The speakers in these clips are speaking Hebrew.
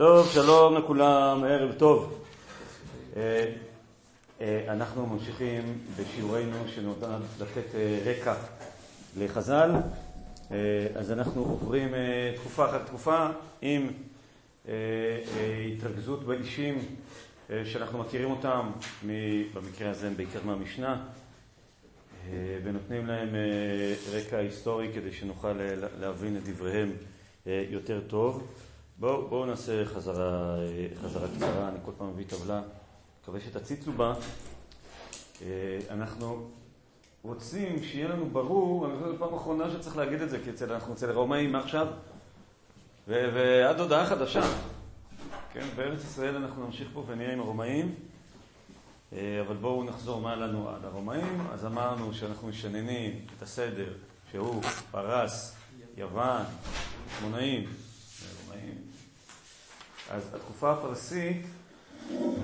טוב, שלום לכולם, ערב טוב. אה, אה, אנחנו ממשיכים בשיעורנו שנותן לתת אה, רקע לחז"ל. אז אנחנו עוברים תקופה אחת תקופה עם התרכזות באישים שאנחנו מכירים אותם, במקרה הזה הם בעיקר מהמשנה, ונותנים להם רקע היסטורי כדי שנוכל להבין את דבריהם יותר טוב. בואו בוא נעשה חזרה, חזרה קצרה, אני כל פעם מביא טבלה, מקווה שתציצו בה. אה, אנחנו רוצים שיהיה לנו ברור, אני חושב שזו פעם אחרונה שצריך להגיד את זה, כי אצל, אנחנו אצל הרומאים מעכשיו ועד הודעה חדשה. כן, בארץ ישראל אנחנו נמשיך פה ונהיה עם הרומאים, אה, אבל בואו נחזור מה לנו עד הרומאים. אז אמרנו שאנחנו משננים את הסדר שהוא פרס, יוון, שמונאים, אז התקופה הפרסית,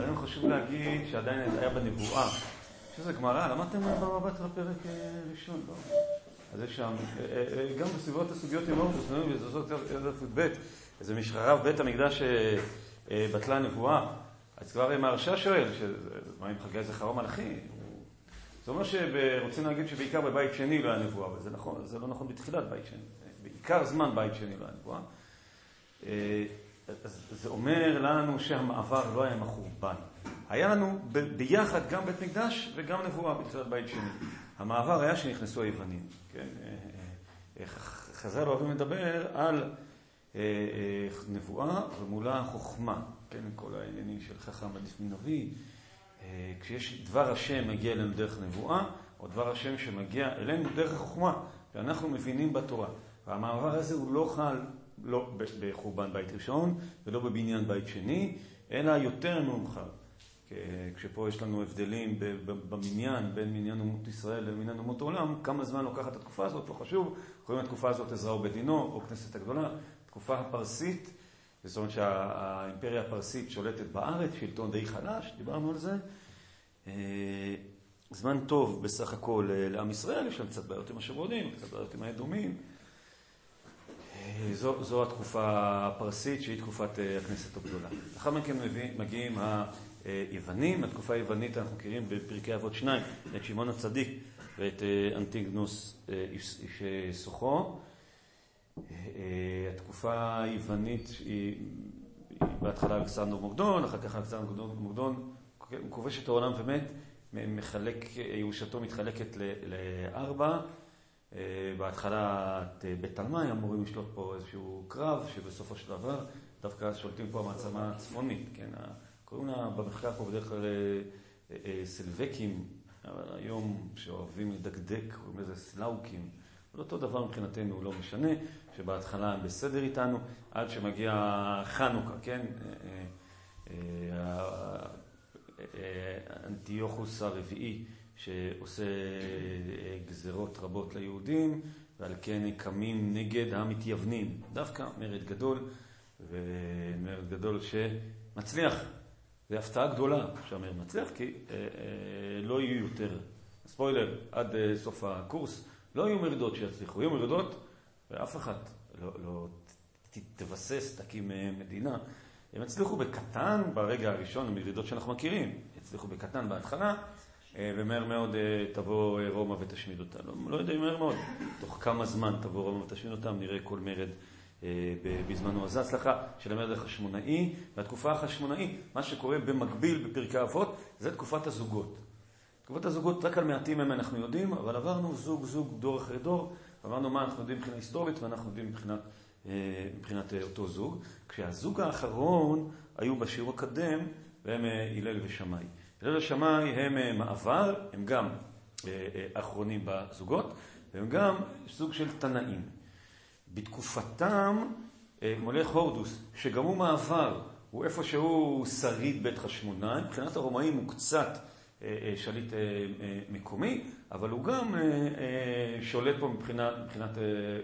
לנו חשוב להגיד שעדיין היה בנבואה. שזה גמרא, למדתם במבט בפרק אה, ראשון, לא? אז יש שם, אה, אה, גם בסביבות הסוגיות עם אורטוס, וזאת י"ב, איזה משחרב בית המקדש בטלה נבואה. אז כבר מהרשע שואל, מה עם חגי זכרו מלאכי? זה אומר שרוצים להגיד שבעיקר בבית שני לא היה נבואה, אבל זה נכון, זה לא נכון בתחילת בית שני. בעיקר זמן בית שני לא היה נבואה. זה אומר לנו שהמעבר לא היה עם החורבן. היה לנו ביחד גם בית מקדש וגם נבואה בתחילת בית שני. המעבר היה שנכנסו היוונים. כן? אה, אה, אה, חז"ל אוהבים לדבר על נבואה ומולה חוכמה. כן? כל העניינים של חכם עדיף מנביא. כשיש דבר השם מגיע אלינו דרך נבואה, או דבר השם שמגיע אלינו דרך החוכמה, ואנחנו מבינים בתורה. והמעבר הזה הוא לא חל לא בחורבן בית ראשון ולא בבניין בית שני, אלא יותר מאוחר. כשפה יש לנו הבדלים במניין בין מניין אומות ישראל למניין אומות העולם, כמה זמן לוקחת התקופה הזאת, לא חשוב. קוראים לתקופה הזאת עזרא ובדינו, או כנסת הגדולה. תקופה הפרסית, זאת אומרת שהאימפריה הפרסית שולטת בארץ, שלטון די חלש, דיברנו על זה. אה, זמן טוב בסך הכל אה, לעם ישראל, יש להם קצת בעיות עם השומרונים, קצת בעיות עם האדומים. זו, זו התקופה הפרסית שהיא תקופת אה, הכנסת הגדולה. לאחר מכן מגיעים היוונים, התקופה היוונית אנחנו מכירים בפרקי אבות שניים, את שמעון הצדיק ואת אה, אנטיגנוס אה, איש סוחו. התקופה היוונית היא, היא בהתחלה אלכסנדר מוקדון, אחר כך אלכסנדר מוקדון כובש את העולם ומת, מחלק, ירושתו מתחלקת לארבע. אה, בהתחלה את אה, בית תלמי אמורים לשלוט פה איזשהו קרב, שבסופו של דבר דווקא שולטים פה המעצמה הצפונית, כן? קוראים לה במחקר פה בדרך כלל אה, סילבקים, אבל היום שאוהבים לדקדק, קוראים לזה סלאוקים. אבל אותו דבר מבחינתנו לא משנה, שבהתחלה הם בסדר איתנו, עד שמגיע חנוכה, כן? אנטיוכוס הרביעי שעושה אה, גזרות רבות ליהודים, ועל כן קמים נגד המתייוונים. דווקא מרד גדול, ומרד גדול שמצליח. זו הפתעה גדולה שהמרד מצליח, כי אה, אה, לא יהיו יותר, ספוילר, עד אה, סוף הקורס, לא יהיו מרדות שיצליחו, יהיו מרדות, ואף אחת לא, לא תבסס, תקים אה, מדינה. הם הצליחו בקטן ברגע הראשון, המרידות שאנחנו מכירים. הצליחו בקטן בהתחלה, ומהר מאוד אה, תבוא אה, רומא ותשמיד אותה. לא, לא יודע אם מהר מאוד, תוך כמה זמן תבוא רומא ותשמיד אותם, נראה כל מרד בזמנו. אז הצלחה של המרד החשמונאי, והתקופה החשמונאי, מה שקורה במקביל בפרקי אבות, זה תקופת הזוגות. תקופת הזוגות, רק על מעטים מהם אנחנו יודעים, אבל עברנו זוג-זוג, דור אחרי דור, עברנו מה אנחנו יודעים מבחינה היסטורית ואנחנו יודעים מבחינת, מבחינת אותו זוג. כשהזוג האחרון היו בשיעור הקודם, והם הלל ושמאי. הלל השמאי הם אה, מעבר, הם גם אה, אה, אחרונים בזוגות, והם גם סוג של תנאים. בתקופתם, מולך הורדוס, שגם הוא מעבר, הוא איפשהו שריד בית חשמונאי, מבחינת הרומאים הוא קצת שליט מקומי, אבל הוא גם שולט פה מבחינה, מבחינת,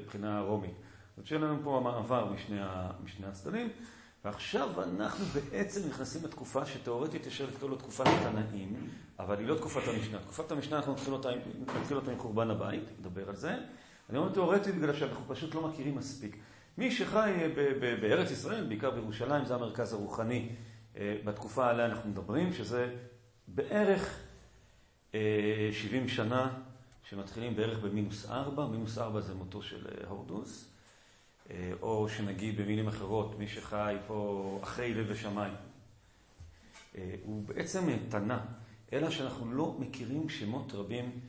מבחינה רומית. זאת שיהיה לנו פה המעבר משני, משני הצדדים. ועכשיו אנחנו בעצם נכנסים לתקופה שתאורטית אפשר לקרוא לו תקופת התנאים, אבל היא לא תקופת המשנה. תקופת המשנה אנחנו נתחיל אותה, נתחיל אותה עם חורבן הבית, נדבר על זה. אני אומר תאורטית בגלל שאנחנו פשוט לא מכירים מספיק. מי שחי בארץ ישראל, בעיקר בירושלים, זה המרכז הרוחני בתקופה עליה אנחנו מדברים, שזה בערך 70 שנה שמתחילים בערך במינוס 4, מינוס 4 זה מותו של הורדוס, או שנגיד במילים אחרות, מי שחי פה אחרי לב ושמיים. הוא בעצם תנא, אלא שאנחנו לא מכירים שמות רבים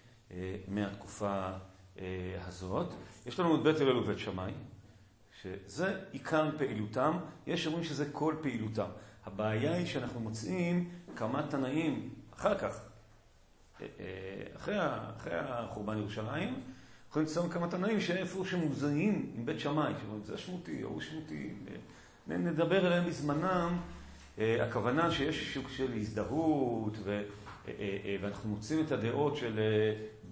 מהתקופה הזאת. יש לנו את בית הלל ובית שמאי, שזה עיקר פעילותם, יש אומרים שזה כל פעילותם. הבעיה היא שאנחנו מוצאים כמה תנאים אחר כך, אחרי, אחרי החורבן ירושלים, יכולים לציין כמה תנאים שאיפה שמוזהים עם בית שמאי, שאומרים, זה שמותי, ההוא שמותי, נדבר עליהם בזמנם, הכוונה שיש שוק של הזדהות, ו, ואנחנו מוצאים את הדעות של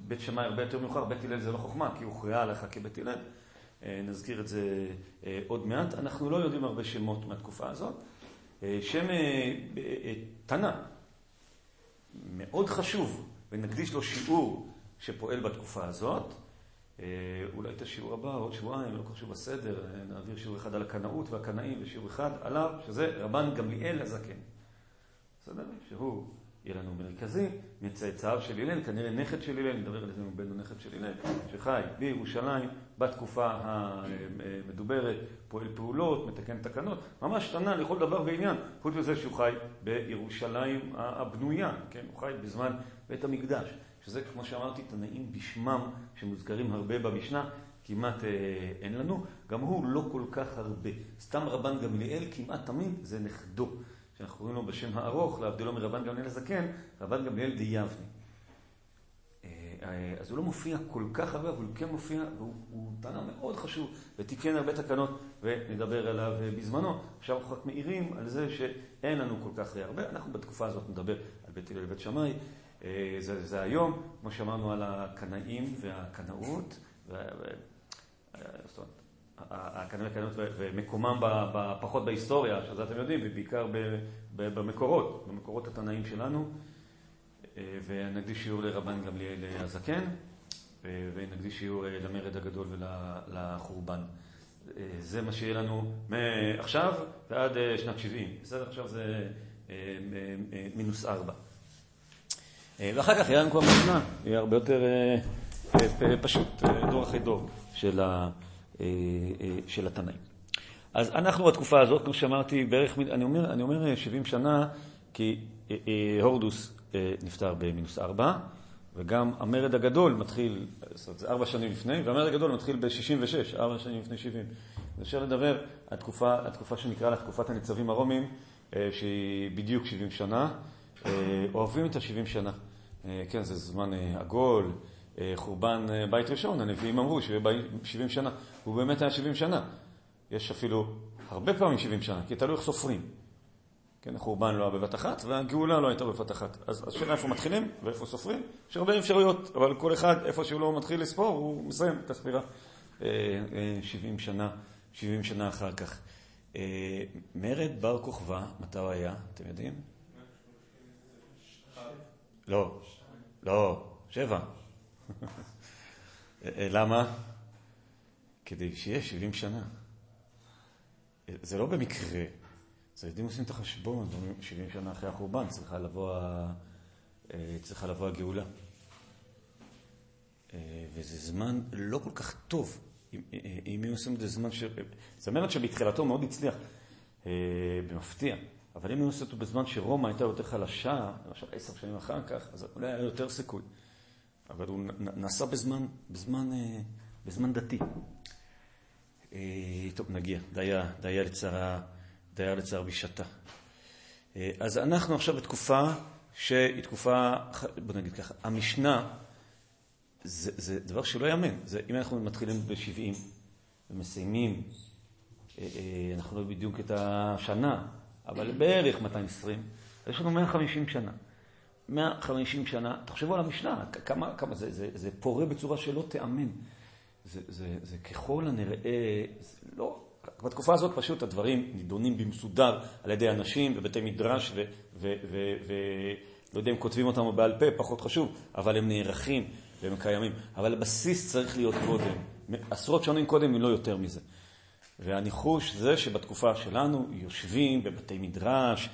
בית שמאי הרבה יותר מאוחר, בית הלל זה לא חוכמה, כי הוא הוכרעה עליך כבית הלל. נזכיר את זה עוד מעט. אנחנו לא יודעים הרבה שמות מהתקופה הזאת. שם תנא, מאוד חשוב, ונקדיש לו שיעור שפועל בתקופה הזאת. אולי את השיעור הבא, עוד שבועיים, לא חשוב בסדר, נעביר שיעור אחד על הקנאות והקנאים ושיעור אחד עליו, שזה רבן גמליאל הזקן. בסדר? שהוא יהיה לנו מרכזי, מצאצאיו של הלל, כנראה נכד של הלל, נדבר על זה עם בן נכד של הלל, שחי בירושלים בתקופה המדוברת, פועל פעולות, מתקן תקנות, ממש קטנה לכל דבר ועניין, חוץ מזה שהוא חי בירושלים הבנויה, כן? הוא חי בזמן בית המקדש, שזה כמו שאמרתי, תנאים בשמם שמוזכרים הרבה במשנה, כמעט אה, אין לנו, גם הוא לא כל כך הרבה. סתם רבן גמליאל כמעט תמיד זה נכדו. שאנחנו קוראים לו בשם הארוך, להבדילו מרבן גמליאל הזקן, רבן גמליאל די יבני. אז הוא לא מופיע כל כך הרבה, אבל הוא כן מופיע, והוא טענה מאוד חשוב, ותיקן הרבה תקנות, ונדבר עליו בזמנו. עכשיו אנחנו רק מעירים על זה שאין לנו כל כך הרבה. אנחנו בתקופה הזאת נדבר על בית הלל ובית שמאי. זה, זה היום, כמו שאמרנו על הקנאים והקנאות. זאת אומרת, הקנאים והקנאות ומקומם פחות בהיסטוריה, שזה אתם יודעים, ובעיקר במקורות, במקורות התנאים שלנו. ונקדיש שיעור לרבן גמליאל הזקן, ונקדיש שיעור למרד הגדול ולחורבן. זה מה שיהיה לנו מעכשיו ועד שנת 70. בסדר? עכשיו זה מינוס ארבע. ואחר כך יהיה לנו כבר משנה, יהיה הרבה יותר פשוט, דור אחרי דור של, התנאים. אז אנחנו בתקופה הזאת, כמו שאמרתי, בערך, אני אומר, אני אומר 70 שנה, כי הורדוס נפטר במינוס ארבע, וגם המרד הגדול מתחיל, זאת אומרת, זה ארבע שנים לפני, והמרד הגדול מתחיל ב-66, ארבע שנים לפני 70. אפשר לדבר על תקופה, התקופה שנקרא לה תקופת הניצבים הרומים, שהיא בדיוק 70 שנה. אוהבים את ה-70 שנה. כן, זה זמן עגול, חורבן בית ראשון, הנביאים אמרו 70 שנה, והוא באמת היה 70 שנה. יש אפילו הרבה פעמים 70 שנה, כי תלוי איך סופרים. כן, החורבן לא היה בבת אחת, והגאולה לא הייתה בבת אחת. אז השאלה איפה מתחילים ואיפה סופרים, יש הרבה אפשרויות, אבל כל אחד, איפה שהוא לא מתחיל לספור, הוא מסיים את הספירה 70 שנה, 70 שנה אחר כך. מרד בר כוכבא, מתי הוא היה, אתם יודעים? לא, לא, שבע. למה? כדי שיהיה 70 שנה. זה לא במקרה. אז הילדים עושים את החשבון, 70 שנה אחרי החורבן, צריכה לבוא, צריכה לבוא הגאולה. וזה זמן לא כל כך טוב, אם הם עושים את זה זמן ש... זאת אומרת שבתחילתו מאוד הצליח, במפתיע, אבל אם הם עושים אותו בזמן שרומא הייתה יותר חלשה, למשל עשר שנים אחר כך, אז אולי היה יותר סיכוי. אבל הוא נעשה בזמן, בזמן, בזמן דתי. טוב, נגיע. דיה, דיה לצרה... דייר לצער בשעתה. אז אנחנו עכשיו בתקופה שהיא תקופה, בוא נגיד ככה, המשנה זה, זה דבר שלא יאמן. זה, אם אנחנו מתחילים ב-70 ומסיימים, אנחנו לא בדיוק את השנה, אבל בערך 220, יש לנו 150 שנה. 150 שנה, תחשבו על המשנה, כמה, כמה זה, זה, זה פורה בצורה שלא תיאמן. זה, זה, זה ככל הנראה, זה לא, בתקופה הזאת פשוט הדברים נידונים במסודר על ידי אנשים בבתי מדרש, ולא יודע אם כותבים אותם בעל פה, פחות חשוב, אבל הם נערכים והם קיימים. אבל הבסיס צריך להיות קודם, עשרות שנים קודם, אם לא יותר מזה. והניחוש זה שבתקופה שלנו יושבים בבתי מדרש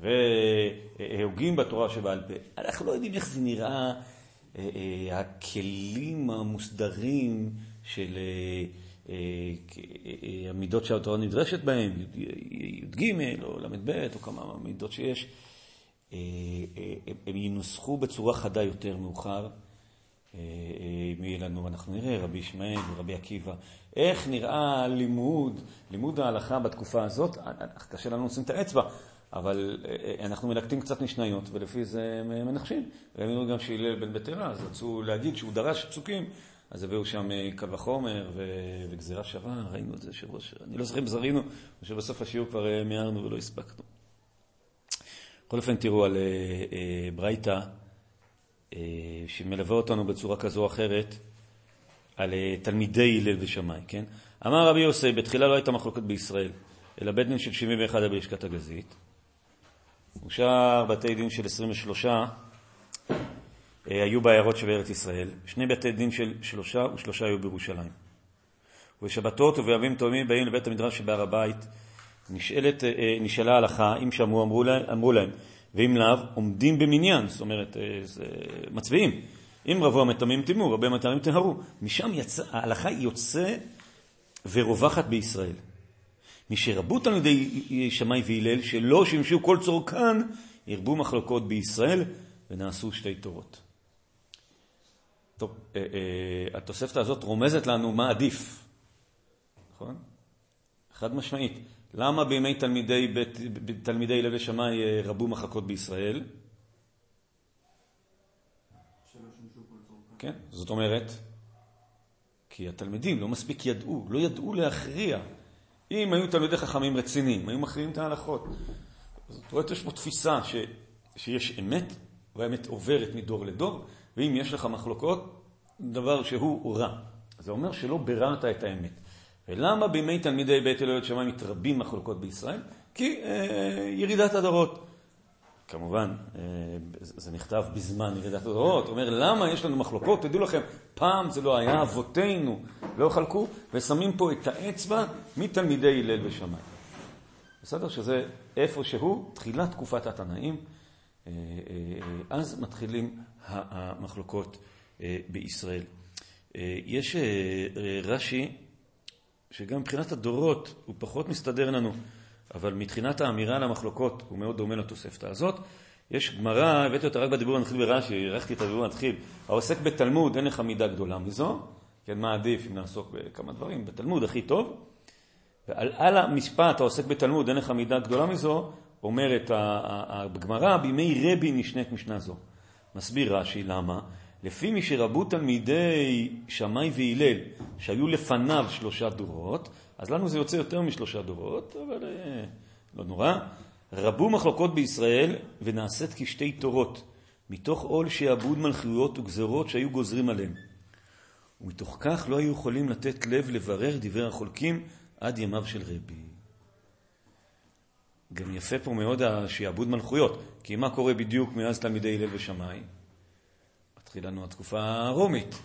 והוגים בתורה שבעל פה. אנחנו לא יודעים איך זה נראה, הכלים המוסדרים של המידות שהתורה נדרשת בהן, י"ג או ל"ב או כמה מידות שיש. אה, אה, הם ינוסחו בצורה חדה יותר מאוחר. אה, אם יהיה לנו, אנחנו נראה, רבי ישמעאל ורבי עקיבא, איך נראה לימוד, לימוד ההלכה בתקופה הזאת, קשה לנו לשים את האצבע, אבל אנחנו מלקטים קצת משניות, ולפי זה מנחשים. ראינו גם שהלל בן בטרה, אז רצו להגיד שהוא דרש פסוקים, אז הביאו שם קל וחומר וגזירה שווה, ראינו את זה, שראש, אני לא זוכר אם זרינו, או שבסוף השיעור כבר מיהרנו ולא הספקנו. בכל אופן תראו על אה, אה, ברייתא. אה, שמלווה אותנו בצורה כזו או אחרת, על תלמידי הלל ושמאי, כן? אמר רבי יוסי, בתחילה לא הייתה מחלוקת בישראל, אלא בית דין של 71 היה בלשכת הגזית. ושאר בתי דין של 23 היו בעיירות שבארץ ישראל. שני בתי דין של שלושה ושלושה היו בירושלים. ובשבתות ובימים תאומים באים לבית המדרש שבהר הבית נשאלת, אה, אה, נשאלה ההלכה, אם שמעו אמרו להם, אמרו להם, ואם לאו, עומדים במניין, זאת אומרת, אה, זה, מצביעים. אם רבו המטמאים טימאו, רבי המטמאים טהרו. משם יצא, ההלכה יוצא ורווחת בישראל. משרבו תלמידי שמאי והלל, שלא שימשו כל צורכן, הרבו מחלוקות בישראל ונעשו שתי תורות. טוב, התוספתא הזאת רומזת לנו מה עדיף, נכון? חד משמעית. למה בימי תלמידי, תלמידי לוי שמאי אה, רבו מחלקות בישראל? כן, זאת אומרת, כי התלמידים לא מספיק ידעו, לא ידעו להכריע. אם היו תלמידי חכמים רציניים, היו מכריעים את ההלכות. זאת אומרת, יש פה תפיסה ש, שיש אמת, והאמת עוברת מדור לדור, ואם יש לך מחלוקות, דבר שהוא רע. זה אומר שלא ביררת את האמת. ולמה בימי תלמידי בית אלוהיות שמיים מתרבים מחלוקות בישראל? כי אה, ירידת הדורות. כמובן, אה, זה נכתב בזמן ירידת הדורות. אומר, למה יש לנו מחלוקות? תדעו לכם, פעם זה לא היה, אבותינו לא חלקו, ושמים פה את האצבע מתלמידי הלל ושמיים. בסדר? שזה איפשהו, תחילת תקופת התנאים, אה, אה, אז מתחילים המחלוקות אה, בישראל. יש רש"י שגם מבחינת הדורות הוא פחות מסתדר לנו, אבל מבחינת האמירה על המחלוקות הוא מאוד דומה לתוספתא הזאת. יש גמרא, הבאתי אותה רק בדיבור הנתחיל ברש"י, הארכתי את הדיבור הנתחיל, העוסק בתלמוד אין לך מידה גדולה מזו, כן, מה עדיף אם נעסוק בכמה דברים, בתלמוד הכי טוב, ועל המשפט העוסק בתלמוד אין לך מידה גדולה מזו, אומרת הגמרא, בימי רבי נשנית משנה זו. מסביר רש"י למה? לפי מי שרבו תלמידי שמאי והלל, שהיו לפניו שלושה דורות, אז לנו זה יוצא יותר משלושה דורות, אבל אה, לא נורא. רבו מחלוקות בישראל ונעשית כשתי תורות, מתוך עול שעבוד מלכויות וגזרות שהיו גוזרים עליהם. ומתוך כך לא היו יכולים לתת לב לברר דברי החולקים עד ימיו של רבי. גם יפה פה מאוד השעבוד מלכויות, כי מה קורה בדיוק מאז תלמידי הלל ושמאי? התחילה לנו התקופה הרומית.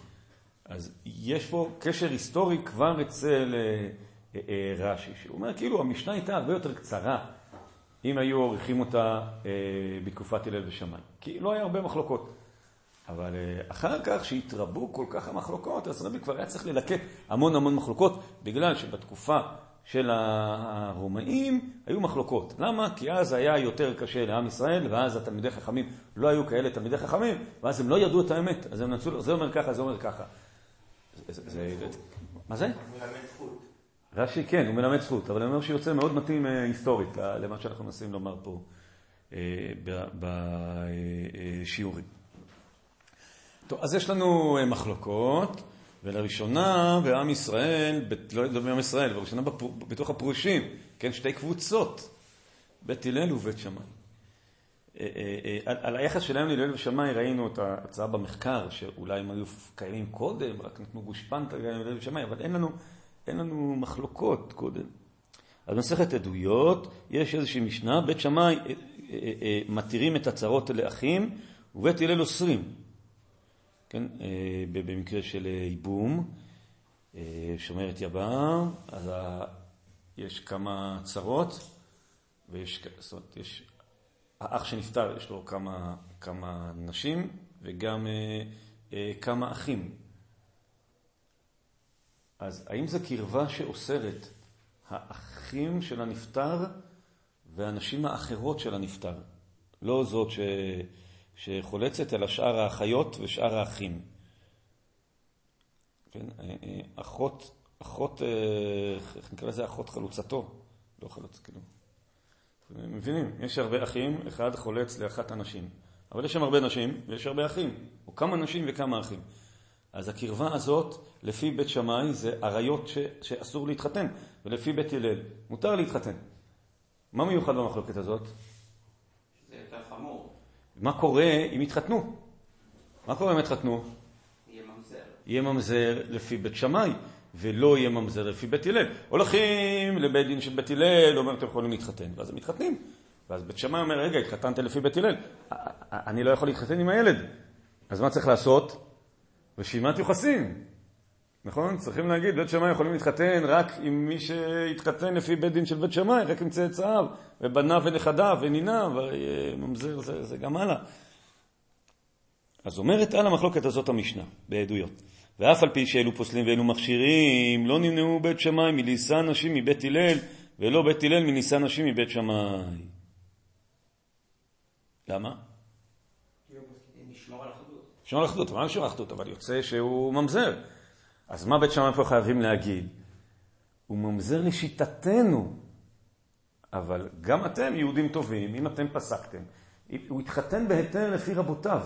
אז יש פה קשר היסטורי כבר אצל אה, אה, אה, רש"י, שהוא אומר כאילו המשנה הייתה הרבה יותר קצרה אם היו עורכים אותה בתקופת הלל ושמאי, כי לא היה הרבה מחלוקות. אבל אחר כך, שהתרבו כל כך המחלוקות, אז רבי כבר היה צריך ללקט המון המון מחלוקות, בגלל שבתקופה של הרומאים היו מחלוקות. למה? כי אז היה יותר קשה לעם ישראל, ואז התלמידי חכמים לא היו כאלה תלמידי חכמים, ואז הם לא ידעו את האמת, אז הם נצאו, זה אומר ככה, זה אומר ככה. מה זה? רש"י כן, הוא מלמד זכות, אבל אני אומר שיוצא מאוד מתאים אה, היסטורית למה שאנחנו מנסים לומר פה אה, בשיעורים. טוב, אז יש לנו אה, מחלוקות. ולראשונה בעם ישראל, לא יודע בעם ישראל, לראשונה בתוך הפרושים, כן, שתי קבוצות, בית הלל ובית שמאי. אה, אה, אה, על היחס שלהם להלל ושמאי ראינו את ההצעה במחקר, שאולי הם היו קיימים קודם, רק נתנו גושפנקה להלל ושמאי, אבל אין לנו, אין לנו מחלוקות קודם. אז במסכת עדויות יש איזושהי משנה, בית שמאי מתירים את הצרות לאחים ובית הלל אוסרים. כן, אה, במקרה של ייבום, אה, שומרת יבם, אז יש כמה צרות, ויש, זאת אומרת, יש, האח שנפטר יש לו כמה, כמה נשים וגם אה, אה, כמה אחים. אז האם זו קרבה שאוסרת האחים של הנפטר והנשים האחרות של הנפטר? לא זאת ש... שחולצת, אלא שאר האחיות ושאר האחים. כן? אה, אה, אחות, אחות, אה, איך נקרא לזה? אחות חלוצתו. לא חלוץ, כאילו. מבינים? יש הרבה אחים, אחד חולץ לאחת הנשים. אבל יש שם הרבה נשים ויש הרבה אחים, או כמה נשים וכמה אחים. אז הקרבה הזאת, לפי בית שמאי, זה עריות ש... שאסור להתחתן, ולפי בית הלל, מותר להתחתן. מה מיוחד במחלוקת הזאת? מה קורה אם יתחתנו? מה קורה אם יתחתנו? יהיה ממזר. יהיה ממזר לפי בית שמאי, ולא יהיה ממזר לפי בית הלל. הולכים לבית דין של בית הלל, אומר, אתם יכולים להתחתן, ואז הם מתחתנים. ואז בית שמאי אומר, רגע, התחתנת לפי בית הלל, אני לא יכול להתחתן עם הילד. אז מה צריך לעשות? רשימת יוחסין. נכון? צריכים להגיד, בית שמאי יכולים להתחתן רק עם מי שהתחתן לפי בית דין של בית שמאי, רק עם צאצאיו, ובניו ונכדיו וניניו, וממזר זה, זה גם הלאה. אז אומרת על המחלוקת הזאת המשנה, בעדויות. ואף על פי שאלו פוסלים ואלו מכשירים, לא נמנעו בית שמאי מלישא נשים מבית הלל, ולא בית הלל מנישא נשים מבית שמאי. למה? נשמור על אחדות. לשמור על אחדות, מה לשמור על אחדות? אבל יוצא שהוא ממזר. אז מה בית שמאי פה חייבים להגיד? הוא ממזר לשיטתנו, אבל גם אתם יהודים טובים, אם אתם פסקתם, הוא התחתן בהיתר לפי רבותיו.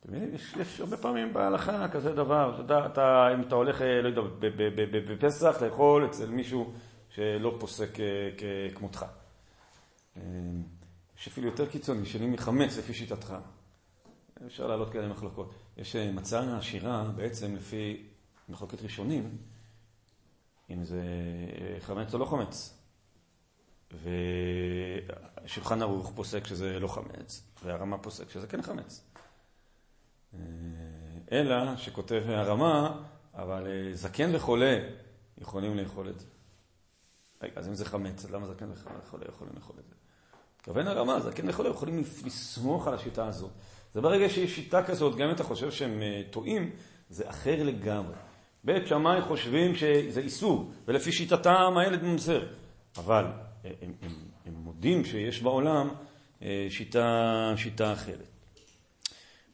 אתם מבינים? יש, יש הרבה פעמים בהלכה כזה דבר, אתה יודע, אתה, אם אתה הולך, לא יודע, בפסח לאכול אצל מישהו שלא פוסק אה, כמותך. אה, יש אפילו יותר קיצוני, שני מחמץ לפי שיטתך. אפשר להעלות כאלה מחלוקות. יש אה, מצה עשירה בעצם לפי מחלוקת ראשונים, אם זה חמץ או לא חמץ. ושולחן ערוך פוסק שזה לא חמץ, והרמה פוסק שזה כן חמץ. אלא שכותב הרמה, אבל זקן וחולה יכולים לאכול את זה. אז אם זה חמץ, למה זקן וחולה יכולים לאכול את זה? מתכוון הרמה, זקן וחולה יכולים לסמוך על השיטה הזאת. זה ברגע שיש שיטה כזאת, גם אם אתה חושב שהם טועים, זה אחר לגמרי. בית שמאי חושבים שזה איסור, ולפי שיטתם הילד ממזר. אבל הם, הם, הם מודים שיש בעולם שיטה, שיטה אחרת.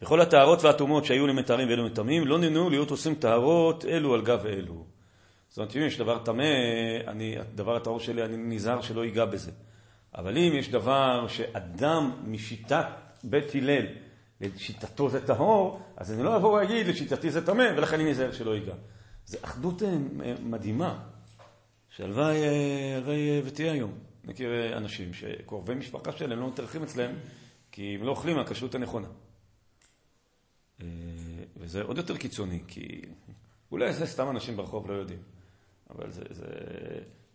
בכל הטהרות והטומאות שהיו למתארים ואלו מטמאים, לא נמנעו להיות עושים טהרות אלו על גב אלו. זאת אומרת, אם יש דבר טמא, דבר הטהור שלי, אני נזהר שלא ייגע בזה. אבל אם יש דבר שאדם משיטת בית הלל, לשיטתו זה טהור, אז אני לא אבוא ואגיד לשיטתי זה טמא, ולכן אני נזהר שלא ייגע. זו אחדות מדהימה, שהלוואי הרי ותהיה היום. מכיר אנשים שקרובי משפחה שלהם לא מתארחים אצלם, כי הם לא אוכלים מהכשרות הנכונה. וזה עוד יותר קיצוני, כי אולי זה סתם אנשים ברחוב לא יודעים, אבל זה, זה,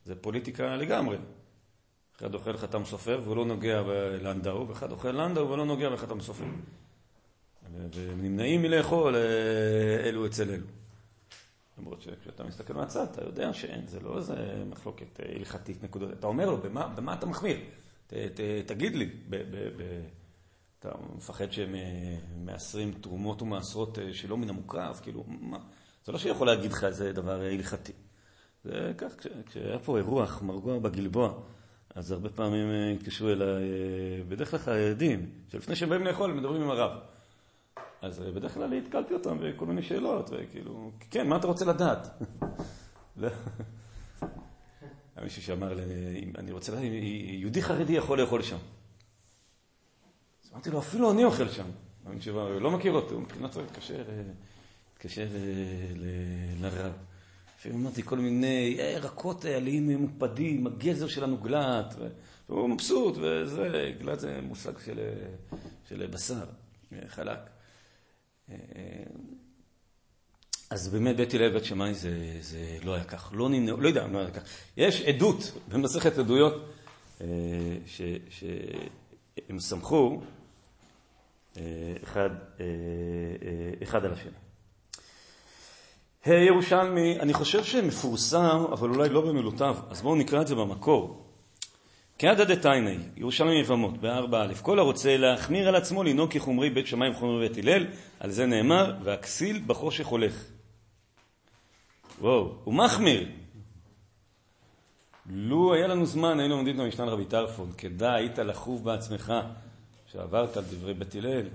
זה פוליטיקה לגמרי. אחד אוכל חתם סופר והוא לא נוגע בלנדאו, ואחד אוכל לנדאו ולא נוגע בחתם סופר. ונמנעים מלאכול אלו אצל אלו. למרות שכשאתה מסתכל מהצד, אתה יודע שאין, זה לא איזה מחלוקת הלכתית נקודות. אתה אומר לו, במה, במה אתה מחמיר? ת, ת, תגיד לי, ב, ב, ב, אתה מפחד שהם מעשרים תרומות ומעשרות שלא מן המוקרב, כאילו, מה? זה לא שיכול להגיד לך איזה דבר הלכתי. זה כך, כשהיה פה אירוח מרגוע בגלבוע, אז הרבה פעמים התקשרו אליי, בדרך כלל חרדים, שלפני שהם באים לאכול, הם מדברים עם הרב. אז בדרך כלל התקלתי אותם בכל מיני שאלות, וכאילו, כן, מה אתה רוצה לדעת? היה מישהו שאמר לי, אני רוצה לדעת, יהודי חרדי יכול לאכול שם. אז אמרתי לו, אפילו אני אוכל שם. הוא לא מכיר אותו, מבחינתו התקשר, התקשר לרב. לפעמים אמרתי כל מיני ירקות עלים מוקפדים, הגזר שלנו גלת, והוא מבסוט, וזה, גלת זה מושג של, של בשר, חלק. אז באמת בית הלל ובית שמאי זה, זה לא היה כך, לא נמנעו, לא יודע, לא היה כך. יש עדות במסכת עדויות שהם סמכו אחד, אחד על השני. הירושלמי, אני חושב שמפורסם, אבל אולי לא במילותיו, אז בואו נקרא את זה במקור. כעדא דתייני, ירושלמי יבמות, בארבע א', כל הרוצה להחמיר על עצמו לנהוג כחומרי בית שמאי וחומרי בית הלל, על זה נאמר, והכסיל בחושך הולך. וואו, הוא מחמיר. לו היה לנו זמן, היינו לומדים את המשנה לרבי טרפון, כדאי היית לחוב בעצמך, שעברת על דברי בית הלל.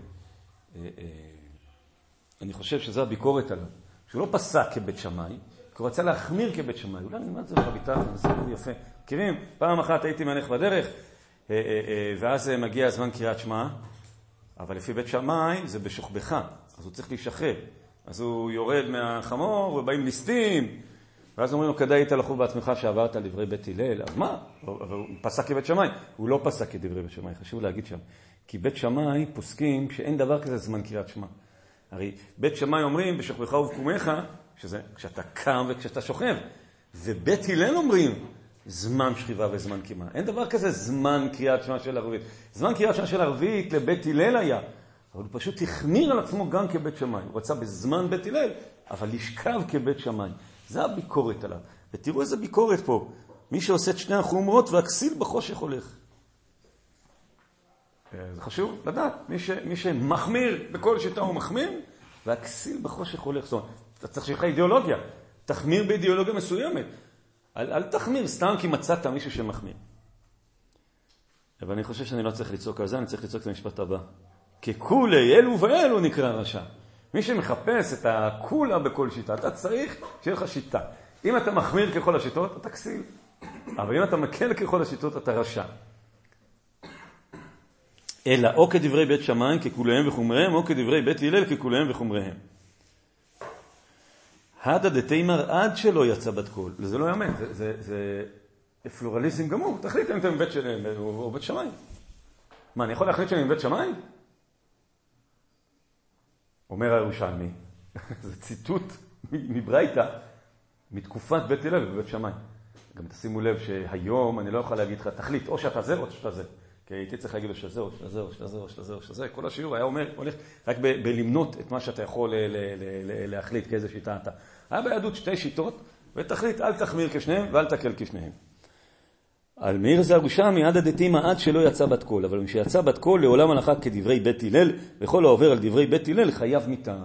אה, אה, אני חושב שזו הביקורת עליו, שהוא לא פסק כבית שמאי, כי הוא רצה להחמיר כבית שמאי. אולי נלמד את זה טרפון, זה סיפור יפה. מכירים? פעם אחת הייתי מהלך בדרך, אה, ואז מגיע זמן קריאת שמע, אבל לפי בית שמאי זה בשוכבך, אז הוא צריך להישחרר. אז הוא יורד מהחמור, ובאים ליסטים, ואז אומרים לו, כדאי היית לחוב בעצמך שעברת על דברי בית הלל, אז מה? הוא פסק כבית שמאי. הוא לא פסק כדברי בית שמאי, חשוב להגיד שם. כי בית שמאי פוסקים שאין דבר כזה זמן קריאת שמע. הרי בית שמאי אומרים, בשוכבך ובקומך, שזה כשאתה קם וכשאתה שוכב. ובית הלל אומרים, זמן שכיבה וזמן קימה. אין דבר כזה זמן קריאת שמע של ערבית. זמן קריאת שמע של ערבית לבית הלל היה, אבל הוא פשוט החמיר על עצמו גם כבית שמאי. הוא רצה בזמן בית הלל, אבל לשכב כבית שמאי. זה הביקורת עליו. ותראו איזה ביקורת פה. מי שעושה את שני החומרות והכסיל בחושך הולך. אה, זה חשוב לדעת, מי, ש, מי שמחמיר בכל שיטה הוא מחמיר, והכסיל בחושך הולך. זאת אומרת, אתה צריך שיהיה לך אידיאולוגיה. תחמיר באידיאולוגיה מסוימת. אל, אל תחמיר סתם כי מצאת מישהו שמחמיר. אבל אני חושב שאני לא צריך לצעוק על זה, אני צריך לצעוק את המשפט הבא. ככולי אלו ואלו נקרא רשע. מי שמחפש את הקולה בכל שיטה, אתה צריך שיהיה לך שיטה. אם אתה מחמיר ככל השיטות, אתה כסיל. אבל אם אתה מקל ככל השיטות, אתה רשע. אלא או כדברי בית שמיים ככוליהם וחומריהם, או כדברי בית הלל ככוליהם וחומריהם. הדא דתימר עד שלא יצא בת קול. זה לא יאמן, זה, פלורליזם גמור. תחליט אם אתה מבית של... או בית שמיים. מה, אני יכול להחליט שאני מבית שמיים? אומר הירושלמי, זה ציטוט מברייתא, מתקופת בית הלל ובית שמאי. גם תשימו לב שהיום אני לא יכול להגיד לך, תחליט, או שאתה זה או שאתה זה. כי הייתי צריך להגיד לו שזה או שזה או שזה או שזה או שזה. כל השיעור היה אומר, הולך רק בלמנות את מה שאתה יכול להחליט כאיזה שיטה אתה. היה ביהדות שתי שיטות, ותחליט, אל תחמיר כשניהם ואל תקל כשניהם. על מאיר זה ירושלמי עד הדתימה עד שלא יצא בת קול, אבל כשיצא בת קול לעולם הלכה כדברי בית הלל, וכל העובר על דברי בית הלל חייב מיתה.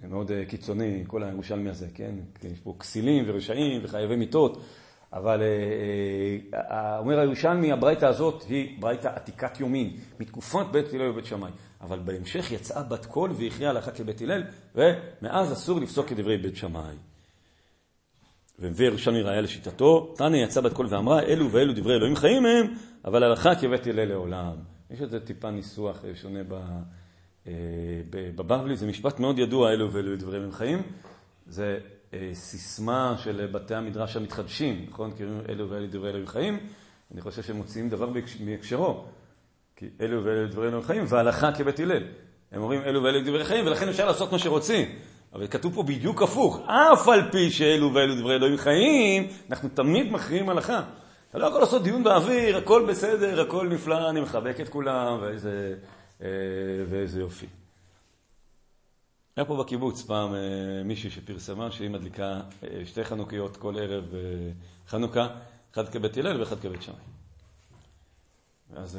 זה מאוד אה, קיצוני, כל הירושלמי הזה, כן? יש פה כסילים ורשעים וחייבי מיתות, אבל אה, אה, אומר הירושלמי, הברייתא הזאת היא ברייתא עתיקת יומין, מתקופת בית הלל ובית שמאי. אבל בהמשך יצאה בת קול והכריעה הלכה כבית הלל, ומאז אסור לפסוק כדברי בית שמאי. ומביא ירושלמי ראיה לשיטתו, תנא יצא בת קול ואמרה, אלו ואלו דברי אלוהים חיים הם, אבל הלכה כבית הלל לעולם. יש איזה טיפה ניסוח אה, שונה אה, בבבלי, זה משפט מאוד ידוע, אלו ואלו דברי אלוהים חיים. זה אה, סיסמה של בתי המדרש המתחדשים, נכון? כאילו אלו ואלו דברי אלוהים חיים. אני חושב שהם מוציאים דבר מהקשרו. כי אלו ואלו דברי אלוהים חיים, והלכה כבית הלל. הם אומרים אלו ואלו דברי חיים, ולכן אפשר לעשות מה שרוצים. אבל כתוב פה בדיוק הפוך, אף על פי שאלו ואלו דברי אלוהים חיים, אנחנו תמיד מכריעים הלכה. אתה לא יכול לעשות דיון באוויר, הכל בסדר, הכל נפלא, אני מחבק את כולם, ואיזה, אה, ואיזה יופי. היה פה בקיבוץ פעם אה, מישהי שפרסמה שהיא מדליקה אה, שתי חנוכיות כל ערב חנוכה, אחד כבית הלל ואחד כבית שמאי. ואז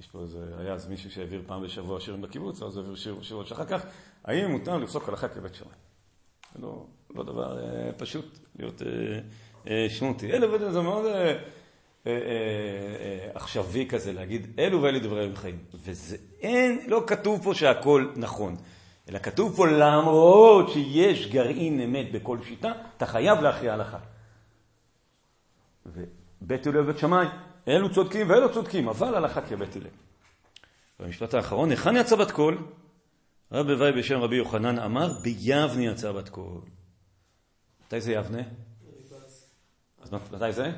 יש פה איזה, היה אז מישהו שהעביר פעם בשבוע שירים בקיבוץ, אז הוא העביר שיר שירות שאחר כך, האם מותר לפסוק הלכה כבית שמאי? זה לא, לא דבר אה, פשוט להיות אה, אה, שמותי. אלו זה מאוד אה, אה, אה, עכשווי כזה, להגיד אלו ואלו דברי חיים. וזה אין, לא כתוב פה שהכל נכון, אלא כתוב פה למרות שיש גרעין אמת בכל שיטה, אתה חייב להכריע הלכה. ובית הלל ובית שמאי אלו צודקים ואלו צודקים, אבל הלכה כבית הלל. במשפט האחרון, היכן יצא בת קול? רב בוואי בשם רבי יוחנן אמר, ביבנה יצא בת קול. מתי זה יבנה? אז מתי זה?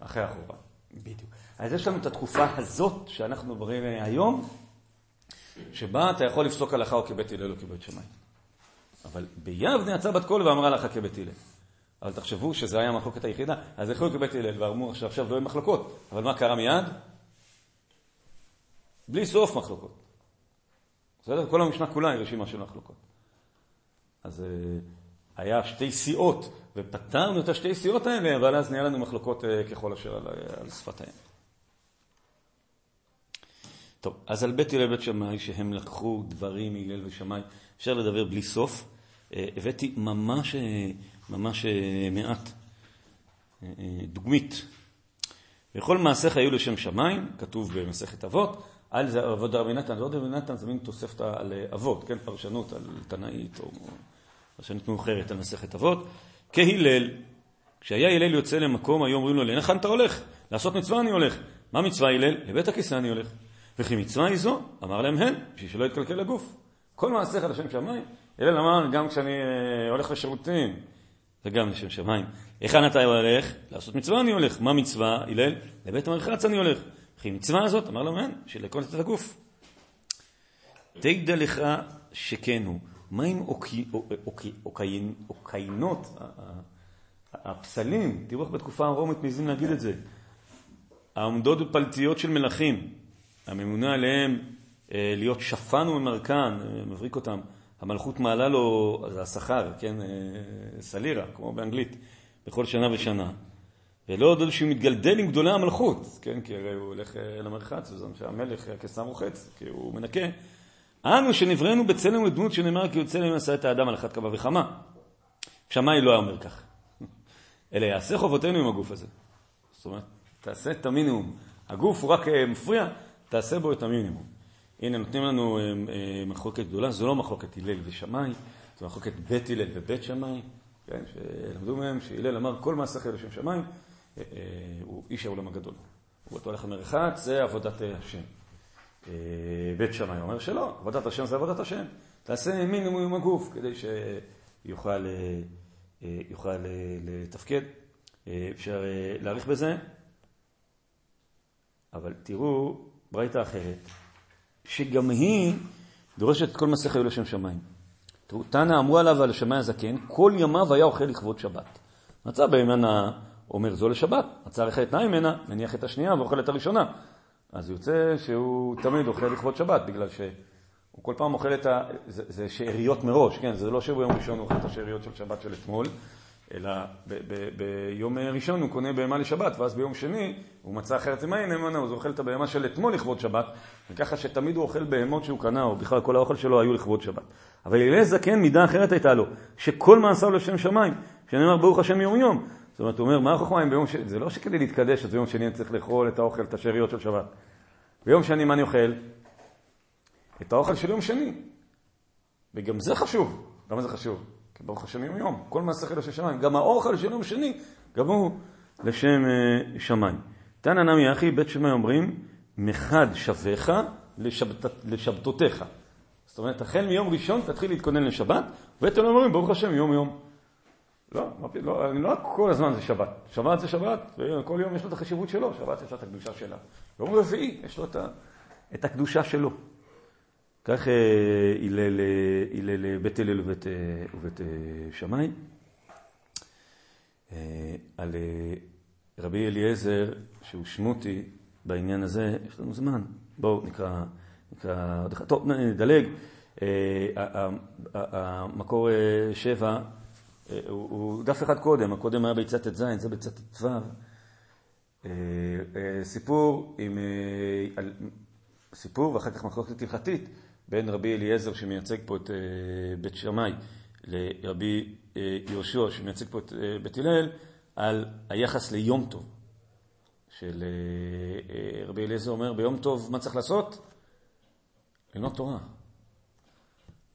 אחרי החורבן. בדיוק. אז יש לנו את התקופה הזאת שאנחנו מדברים היום, שבה אתה יכול לפסוק הלכה או כבית הלל או כבית שמאי. אבל ביבנה יצא בת קול ואמרה לך כבית הלל. אבל תחשבו שזו הייתה המחלוקת היחידה, אז יכלו כבית הלל ואמרו עכשיו, עכשיו לא יהיו מחלוקות, אבל מה קרה מיד? בלי סוף מחלוקות. בסדר? כל המשנה כולה היא רשימה של מחלוקות. אז היה שתי סיעות, ופתרנו את השתי סיעות האלה, אבל אז נהיה לנו מחלוקות ככל אשר על, על שפתיהם. טוב, אז על בית הלל ובית שמאי, שהם לקחו דברים מהלל ושמאי, אפשר לדבר בלי סוף. הבאתי ממש, ממש מעט דוגמית. וכל מעשיך היו לשם שמיים, כתוב במסכת אבות, על זה אבות רבי נתן, אבות רבי נתן זה מין תוספת על אבות, כן, פרשנות על תנאית או פרשנות מאוחרת על מסכת אבות, כהלל, כשהיה הלל יוצא למקום, היו אומרים לו, להיכן אתה הולך? לעשות מצווה אני הולך. מה מצווה הלל? לבית הכיסא אני הולך. וכי מצווה היא זו? אמר להם הן, בשביל שלא יתקלקל הגוף. כל מעשיך לשם שמיים. הלל אמר, גם כשאני אה, הולך לשירותים, זה גם לשם שמיים. היכן אתה הולך? לעשות מצווה אני הולך. מה מצווה, הלל? לבית המרחץ אני הולך. וכי מצווה הזאת, אמר להם הן, בשביל לקנות את הגוף. תדע לך שכן הוא. מה עם אוקיינות, הפסלים? תראו איך בתקופה הרומית מעזים להגיד את זה. העומדות בפלטיות של מלכים. הממונה עליהם אה, להיות שפן וממרקן, אה, מבריק אותם. המלכות מעלה לו, זה השכר, כן, אה, סלירה, כמו באנגלית, בכל שנה ושנה. ולא עוד שהוא מתגלדל עם גדולי המלכות, כן, כי הרי הוא הולך למרחץ, וזה שהמלך הקיסר רוחץ, כי הוא מנקה. אנו שנבראנו בצלם ודמות שנאמר כי יוצא להם עשה את האדם על אחת כמה וכמה. שמאי לא אומר כך, אלא יעשה חובותינו עם הגוף הזה. זאת אומרת, תעשה את המינימום. הגוף הוא רק מפריע, תעשה בו את המינימום. הנה, נותנים לנו אה, אה, מחלוקת גדולה, זו לא מחלוקת הלל ושמאי, זו מחלוקת בית הלל ובית שמאי, כן, שלמדו מהם שהלל אמר כל מעשה אחר לשם שמיים, אה, הוא איש העולם הגדול. הוא אותו הולך למרחץ, זה עבודת השם. בית שמאי אומר שלא, עבודת השם זה עבודת השם. תעשה מינימום עם הגוף כדי שיוכל יוכל לתפקד. אפשר להעריך בזה, אבל תראו ברייתא אחרת, שגם היא דורשת את כל מסך היו לשם שמיים. תנא אמרו עליו על שמאי הזקן, כל ימיו היה אוכל לכבוד שבת. מצא בימנה אומר זו לשבת, מצא לך את ממנה, מניח את השנייה ואוכל את הראשונה. אז יוצא שהוא תמיד אוכל לכבוד שבת, בגלל שהוא כל פעם אוכל את ה... זה, זה שאריות מראש, כן? זה לא שביום ראשון הוא אוכל את השאריות של שבת של אתמול, אלא ביום ראשון הוא קונה בהמה לשבת, ואז ביום שני הוא מצא אחרת העין נאמנה, אז הוא אוכל את הבהמה של אתמול לכבוד שבת, וככה שתמיד הוא אוכל בהמות שהוא קנה, או בכלל כל האוכל שלו היו לכבוד שבת. אבל הלל זקן מידה אחרת הייתה לו, שכל מעשיו לשם שמיים, שנאמר ברוך השם יום יום. זאת אומרת, הוא אומר, מה החוכמה אם ביום שני, זה לא שכדי להתקדש, אז ביום שני אני צריך לאכול את האוכל, את השאריות של שבת. ביום שני מה אני אוכל? את האוכל של יום שני. וגם זה חשוב. למה זה חשוב? ברוך השם יום יום, כל מעשה חיל לשם שמיים. גם האוכל של יום שני, גם הוא לשם uh, שמיים. תנא נמי אחי, בית שמאי אומרים, מחד שוויך לשבת, לשבתותיך. זאת אומרת, החל מיום ראשון תתחיל להתכונן לשבת, שמאי אומרים, ברוך השם יום יום. לא, לא, לא כל הזמן זה שבת. שבת זה שבת, וכל יום יש לו את החשיבות שלו, שבת יש לו את הקדושה שלה. יום רביעי יש לו את, ה, את הקדושה שלו. כך אה, הלל אה, בית הלל ובית, אה, ובית שמאי. על רבי אליעזר, שהוא שמותי בעניין הזה, יש לנו זמן. בואו נקרא, נקרא עוד אחד. טוב, נדלג. המקור שבע הוא דף אחד קודם, הקודם היה ביצת ט"ז, זה ביצת ט"ו. סיפור עם, סיפור ואחר כך מחלוקת הלכתית בין רבי אליעזר שמייצג פה את אה, בית שמאי לרבי אה, יהושע שמייצג פה את אה, בית הלל על היחס ליום טוב. של רבי אליעזר אומר ביום טוב מה צריך לעשות? ללמוד תורה.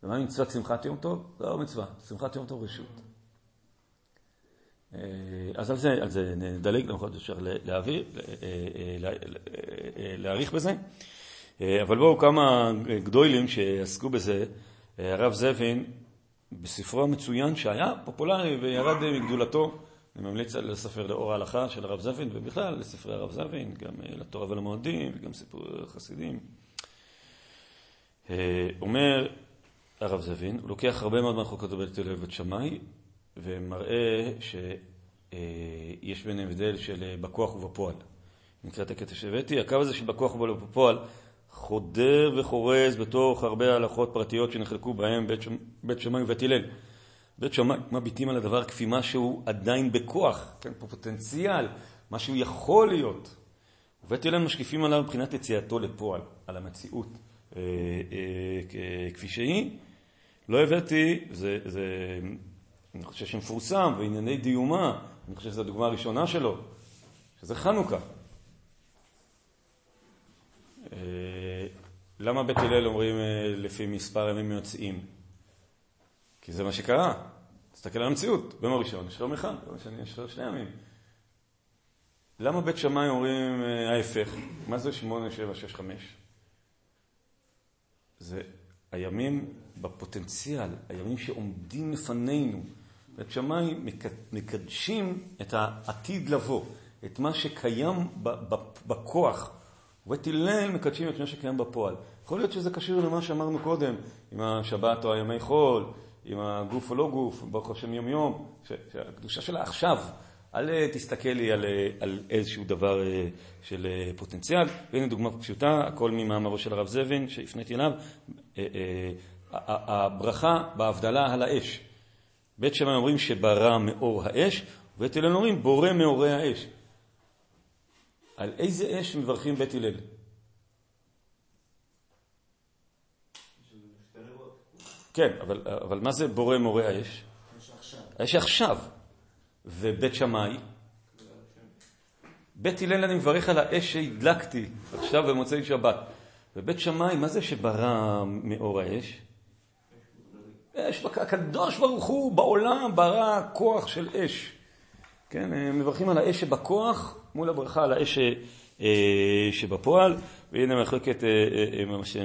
ומה מצוות שמחת יום טוב? זה לא מצווה, שמחת יום טוב רשות. אז על זה, על זה נדלג, למרות אפשר להעביר, להעריך בזה. אה, אבל בואו כמה גדולים שעסקו בזה. אה, הרב זבין, בספרו המצוין שהיה פופולרי וירד מגדולתו, אני ממליץ על הספר לאור ההלכה של הרב זבין, ובכלל לספרי הרב זבין, גם אה, לתורה ולמועדים, וגם סיפור חסידים. אומר הרב זבין, הוא לוקח הרבה מאוד מהחוקות בבית הלל ובית שמאי, ומראה שיש ביניהם הבדל של בכוח ובפועל. נקרא את הקטע שהבאתי, הקו הזה של בכוח ובפועל חודר וחורז בתוך הרבה הלכות פרטיות שנחלקו בהם בית, שמ... בית שמאי ובית הלל. בית שמאי מביטים על הדבר כפי משהו עדיין בכוח, כן, פה פוטנציאל, משהו יכול להיות. ובית הלל משקיפים עליו מבחינת יציאתו לפועל, על המציאות אה, אה, כפי שהיא. לא הבאתי, זה, זה, אני חושב שמפורסם, וענייני דיומה, אני חושב שזו הדוגמה הראשונה שלו, שזה חנוכה. אה, למה בית הלל אומרים אה, לפי מספר ימים יוצאים? כי זה מה שקרה. תסתכל על המציאות, ביום הראשון יש לו אחד, ביום השני יש שני ימים. למה בית שמאי אומרים אה, ההפך? מה זה שמונה, שבע, שש, חמש? זה הימים בפוטנציאל, הימים שעומדים לפנינו. בית שמאי מקדשים את העתיד לבוא, את מה שקיים בכוח. ובית הלל מקדשים את מה שקיים בפועל. יכול להיות שזה קשור למה שאמרנו קודם, עם השבת או הימי חול, עם הגוף או לא גוף, ברוך השם יום יום, שהקדושה שלה עכשיו. אל תסתכל לי על, על איזשהו דבר אה, של אה, פוטנציאל. והנה דוגמה פשוטה, הכל ממאמרו של הרב זבין שהפניתי אליו. אה, הברכה בהבדלה על האש. בית שמאי אומרים שברא מאור האש, ובית הלל אומרים בורא מאורי האש. על איזה אש מברכים בית הלל? כן, אבל, אבל מה זה בורא מאורי האש? האש עכשיו. ובית שמאי? בית הלל אני מברך על האש שהדלקתי עכשיו במוצאי שבת. ובית שמאי, מה זה שברא מאור האש? אש, הקדוש ברוך הוא בעולם ברא כוח של אש. כן, מברכים על האש שבכוח מול הברכה על האש אה, שבפועל, והנה מחלקת אה, אה, ממש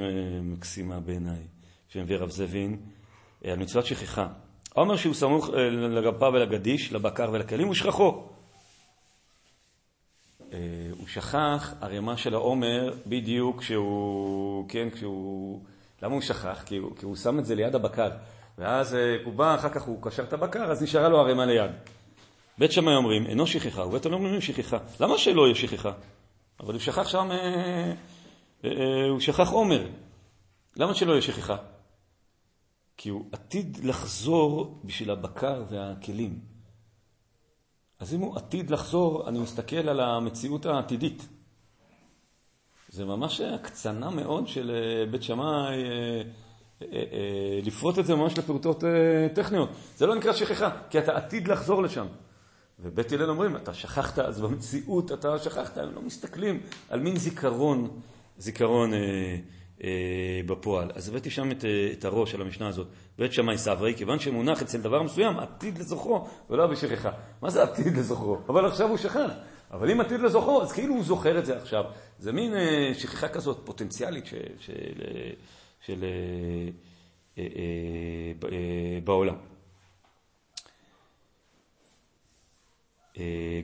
מקסימה בעיניי, שמביא רב זבין, על מצוות שכחה. העומר שהוא סמוך לגפה ולגדיש, לבקר ולכלים, הוא שכחו. הוא שכח ערימה של העומר בדיוק כשהוא, כן, כשהוא, למה הוא שכח? כי הוא, כי הוא שם את זה ליד הבקר. ואז הוא בא, אחר כך הוא קשר את הבקר, אז נשארה לו ערימה ליד. בית שמאי אומרים, אינו שכחה, ובית הלל אומרים שכחה. למה שלא יהיה שכחה? אבל הוא שכח שם, אה, אה, אה, הוא שכח עומר. למה שלא יהיה שכחה? כי הוא עתיד לחזור בשביל הבקר והכלים. אז אם הוא עתיד לחזור, אני מסתכל על המציאות העתידית. זה ממש הקצנה מאוד של בית שמאי, לפרוט את זה ממש לפרוטות טכניות. זה לא נקרא שכחה, כי אתה עתיד לחזור לשם. ובית הלל אומרים, אתה שכחת, אז במציאות אתה שכחת, הם לא מסתכלים על מין זיכרון, זיכרון אה, אה, בפועל. אז הבאתי שם את, אה, את הראש של המשנה הזאת, בית שמאי סברי, כיוון שמונח אצל דבר מסוים, עתיד לזוכרו, ולא בשכחה. מה זה עתיד לזוכרו? אבל עכשיו הוא שכח. אבל אם עתיד לזוכרו, אז כאילו הוא זוכר את זה עכשיו. זה מין אה, שכחה כזאת פוטנציאלית של, של, אה, של, אה, אה, אה, אה, בעולם.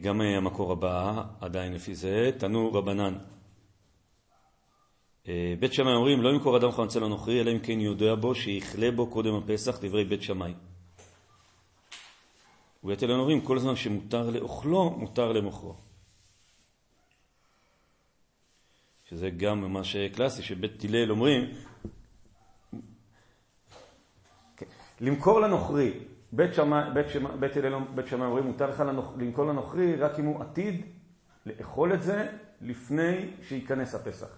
גם המקור הבא, עדיין לפי זה, תנו רבנן. אה, בית שמאי אומרים, לא ימכור אדם חמצן הנוכרי, אלא אם כן יודע בו שיכלה בו קודם הפסח, דברי בית שמאי. ובית אומרים, כל זמן שמותר לאוכלו, מותר למוכרו. שזה גם ממש קלאסי, שבית הלל אומרים, למכור לנוכרי בית שמאי, שמאי אומרים, מותר לך למכור לנוכרי רק אם הוא עתיד לאכול את זה לפני שייכנס הפסח.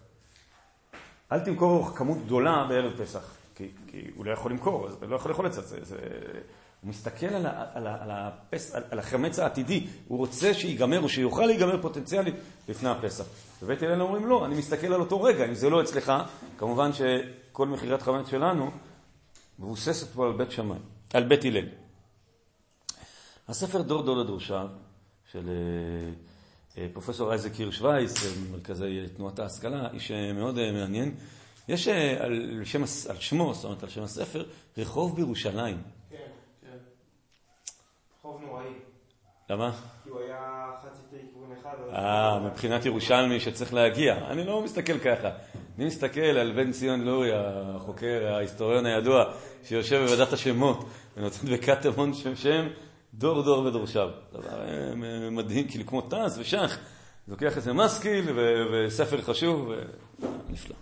אל תמכור כמות גדולה בערב פסח, כי, כי הוא לא יכול למכור, אז הוא לא יכול לאכול את זה. זה, זה הוא מסתכל על, על, על, על, על החמץ העתידי, הוא רוצה שיגמר או שיוכל להיגמר פוטנציאלית לפני הפסח. בבית הלל אומרים לא, אני מסתכל על אותו רגע, אם זה לא אצלך, כמובן שכל מכירת חמץ שלנו מבוססת פה על בית שמאי, על בית הלל. הספר דור דור לדרושה של אה, אה, פרופסור אייזק הירש וייס, מרכזי תנועת ההשכלה, איש אה, מאוד מעניין. יש על, שם, על שמו, זאת אומרת על שם הספר, רחוב בירושלים. כן, כן. רחוב נוראי. למה? כי הוא היה סטרי כיוון אחד. אה, מבחינת ירושלמי שצריך להגיע. אני לא מסתכל ככה. אני מסתכל על בן ציון לורי, החוקר, ההיסטוריון הידוע, שיושב בוועדת השמות ונותן בקטמון שם שם. דור דור ודורשיו. דבר אה, מדהים, כאילו כמו טס ושח, לוקח איזה מסקיל וספר חשוב, ונפלא.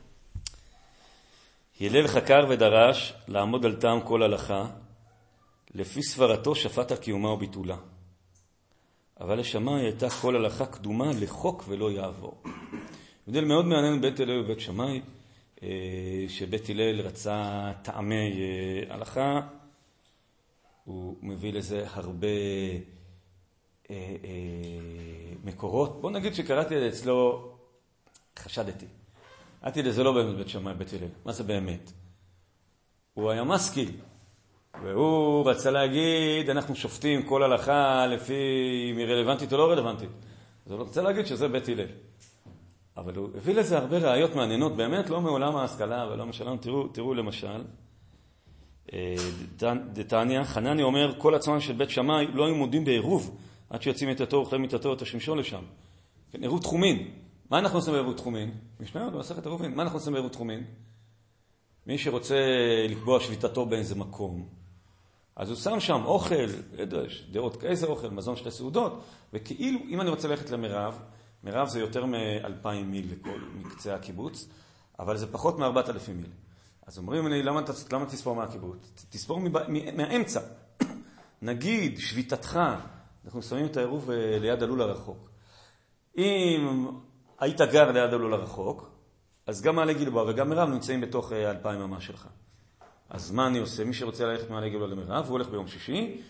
הלל חקר ודרש לעמוד על טעם כל הלכה, לפי סברתו שפט על קיומה וביטולה. אבל לשמאי הייתה כל הלכה קדומה לחוק ולא יעבור. הבדל מאוד מעניין בית הלל ובית שמאי, אה, שבית הלל רצה טעמי אה, הלכה, הוא מביא לזה הרבה אה, מקורות. בוא נגיד שקראתי את זה אצלו, חשדתי. אמרתי לזה לא באמת בית שמאי, בית הלל. מה זה באמת? הוא היה משכיל, והוא רצה להגיד, אנחנו שופטים כל הלכה לפי אם היא רלוונטית או לא רלוונטית. אז הוא רוצה להגיד שזה בית הלל. אבל הוא הביא לזה הרבה ראיות מעניינות, באמת לא מעולם ההשכלה ולא משלנו. תראו, תראו למשל, אה, דתניא, חנני אומר, כל עצמם של בית שמאי לא היו מודים בעירוב עד שיוצאים מיתתו וכלי מיתתו את השמשון לשם. כן, עירוב תחומין. מה אנחנו עושים בעירוב תחומין? משנה במסכת עירובין. מה אנחנו עושים בעירוב תחומין? מי שרוצה לקבוע שביתתו באיזה מקום, אז הוא שם שם אוכל, לא דעות איזה אוכל, מזון שתי סעודות, וכאילו, אם אני רוצה ללכת למירב, מירב זה יותר מאלפיים מיל לכל מקצה הקיבוץ, אבל זה פחות מארבעת אלפים מיל. אז אומרים לי, למה, למה תספור מהקיבוץ? תספור מבא, מהאמצע. נגיד, שביתתך, אנחנו שמים את העירוב אה, ליד הלול הרחוק. אם היית גר ליד הלול הרחוק, אז גם מעלה גלבוע וגם מירב נמצאים בתוך אה, אלפיים אמה שלך. אז מה אני עושה? מי שרוצה ללכת מעלה גלבוע למירב, הוא הולך ביום שישי,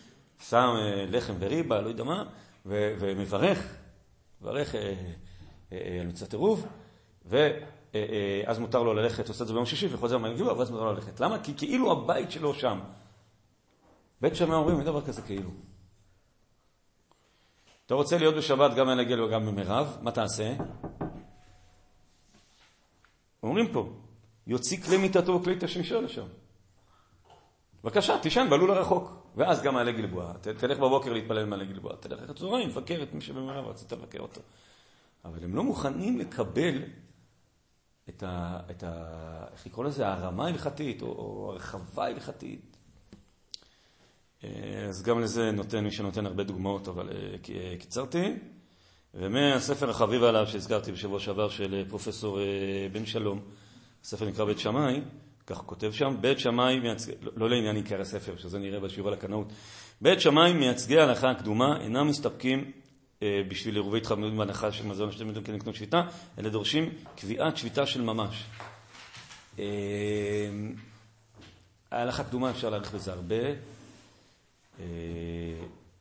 שם אה, לחם וריבה, לא יודע מה, ומברך, מברך על מצוות עירוב, ואז מותר לו ללכת, עושה את זה ביום שישי וחוזר מעלה גלבוע, ואז מותר לו ללכת. למה? כי כאילו הבית שלו שם. בית שמאי אומרים, אין דבר כזה כאילו. אתה רוצה להיות בשבת גם בנגל וגם במירב, מה תעשה? אומרים פה, יוציא כלי מיטתו וכלי תשמישו לשם. בבקשה, תישן בלול הרחוק, ואז גם מעלה גלבוע. תלך בבוקר להתפלל מעלה גלבוע, תלך אחרי צהריים, תבקר את מי שבמירב רצית לבקר אותו. אבל הם לא מוכנים לקבל את ה... את ה איך לקרוא לזה? הרמה ההלכתית, או, או הרחבה ההלכתית. אה, אז גם לזה נותן מי שנותן הרבה דוגמאות, אבל אה, אה, קיצרתי. ומהספר החביב עליו שהזכרתי בשבוע שעבר של פרופסור בן שלום, הספר נקרא בית שמאי, כך כותב שם, בית שמאי מייצגי, לא, לא לעניין עיקר הספר, שזה נראה בשיעור על הקנאות, בית שמאי מייצגי ההלכה הקדומה אינם מסתפקים בשביל עירובי התחממות בהנחה של מזון שאתם יודעים לקנות שביתה, אלא דורשים קביעת שביתה של ממש. אה, ההלכה הקדומה אפשר להעריך בזה הרבה. אה,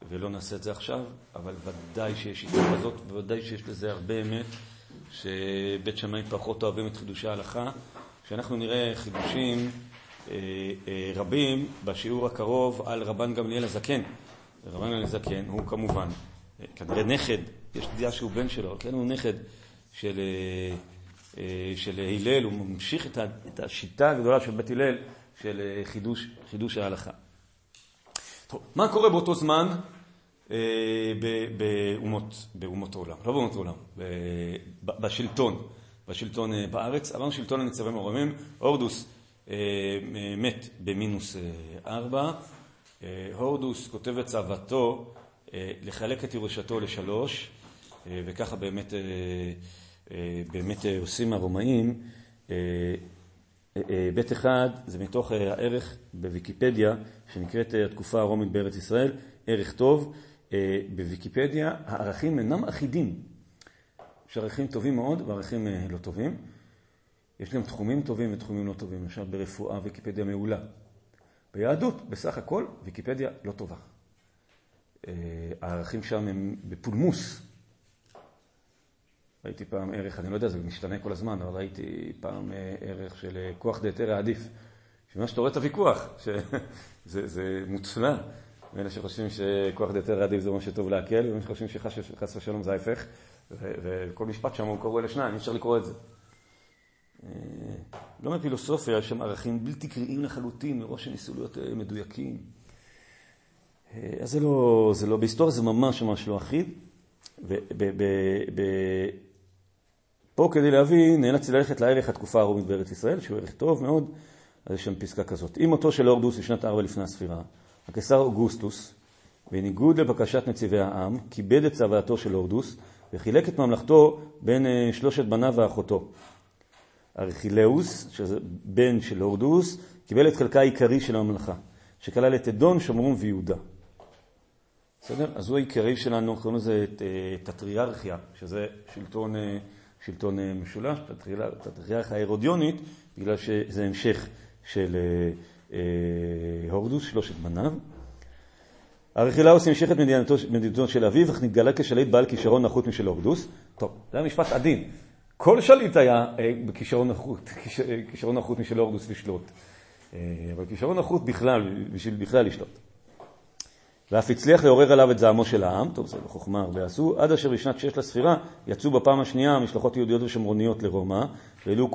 ולא נעשה את זה עכשיו, אבל ודאי שיש שיטה כזאת, וודאי שיש לזה הרבה אמת, שבית שמאי פחות אוהבים את חידושי ההלכה. כשאנחנו נראה חידושים אה, אה, רבים בשיעור הקרוב על רבן גמליאל הזקן. רבן גמליאל הזקן הוא כמובן כנראה נכד, יש דעה שהוא בן שלו, כן, הוא נכד של, של הלל, הוא ממשיך את השיטה הגדולה של בית הלל של חידוש, חידוש ההלכה. טוב, מה קורה באותו זמן אה, באומות, באומות העולם? לא באומות העולם, בשלטון, בשלטון אה, בארץ. עברנו שלטון הניצבים הרוממים, הורדוס אה, מת במינוס ארבע. הורדוס כותב את צוותו לחלק את ירושתו לשלוש, וככה באמת, באמת עושים הרומאים. בית אחד זה מתוך הערך בוויקיפדיה שנקראת אה, התקופה הרומית בארץ ישראל, ערך טוב. אה, בוויקיפדיה הערכים אינם אחידים. יש ערכים טובים מאוד וערכים אה, לא טובים. יש גם תחומים טובים ותחומים לא טובים. למשל ברפואה ויקיפדיה מעולה. ביהדות, בסך הכל, ויקיפדיה לא טובה. הערכים שם הם בפולמוס. ראיתי פעם ערך, אני לא יודע, זה משתנה כל הזמן, אבל ראיתי פעם ערך של כוח דהתרא עדיף. שמה שאתה רואה את הוויכוח, שזה מוצנע. מאלה שחושבים שכוח דהיתר עדיף זה מה שטוב להקל, ומי שחושבים שחס ושלום זה ההפך, וכל משפט שם הוא קורא לשניים, אי אפשר לקרוא את זה. אה, לא מפילוסופיה, יש שם ערכים בלתי קריאים לחלוטין, מראש שניסו להיות אה, מדויקים. אה, אז זה לא, זה לא, בהיסטוריה זה ממש ממש לא אחיד. פה כדי להבין, נאלצתי ללכת לערך התקופה הרומית בארץ ישראל, שהוא ערך טוב מאוד. אז יש שם פסקה כזאת. עם מותו של הורדוס בשנת ארבע לפני הספירה, הקיסר אוגוסטוס, בניגוד לבקשת נציבי העם, כיבד את צוואתו של הורדוס וחילק את ממלכתו בין אה, שלושת בניו ואחותו. ארכילאוס, שזה בן של הורדוס, קיבל את חלקה העיקרי של הממלכה, שכלל את אדון, שומרון ויהודה. בסדר? אז הוא העיקרי שלנו, קוראים לזה את הטריארכיה, שזה שלטון, שלטון משולש, את הטריארכיה ההרודיונית, בגלל שזה המשך של הורדוס, שלושת בניו. ארכילאוס המשיך את מדינתו, מדינתו של אביו, אך נתגלה כשליט בעל כישרון נחות משל הורדוס. טוב, זה היה משפט עדין. כל שליט היה אה, בכישרון נחות, כישרון נחות משל הורדוס לשלוט. אה, אבל כישרון נחות בכלל, בשביל בכלל לשלוט. ואף הצליח לעורר עליו את זעמו של העם, טוב, זה בחוכמה הרבה עשו, עד אשר בשנת שש לספירה יצאו בפעם השנייה משלחות יהודיות ושומרוניות לרומא, והעלו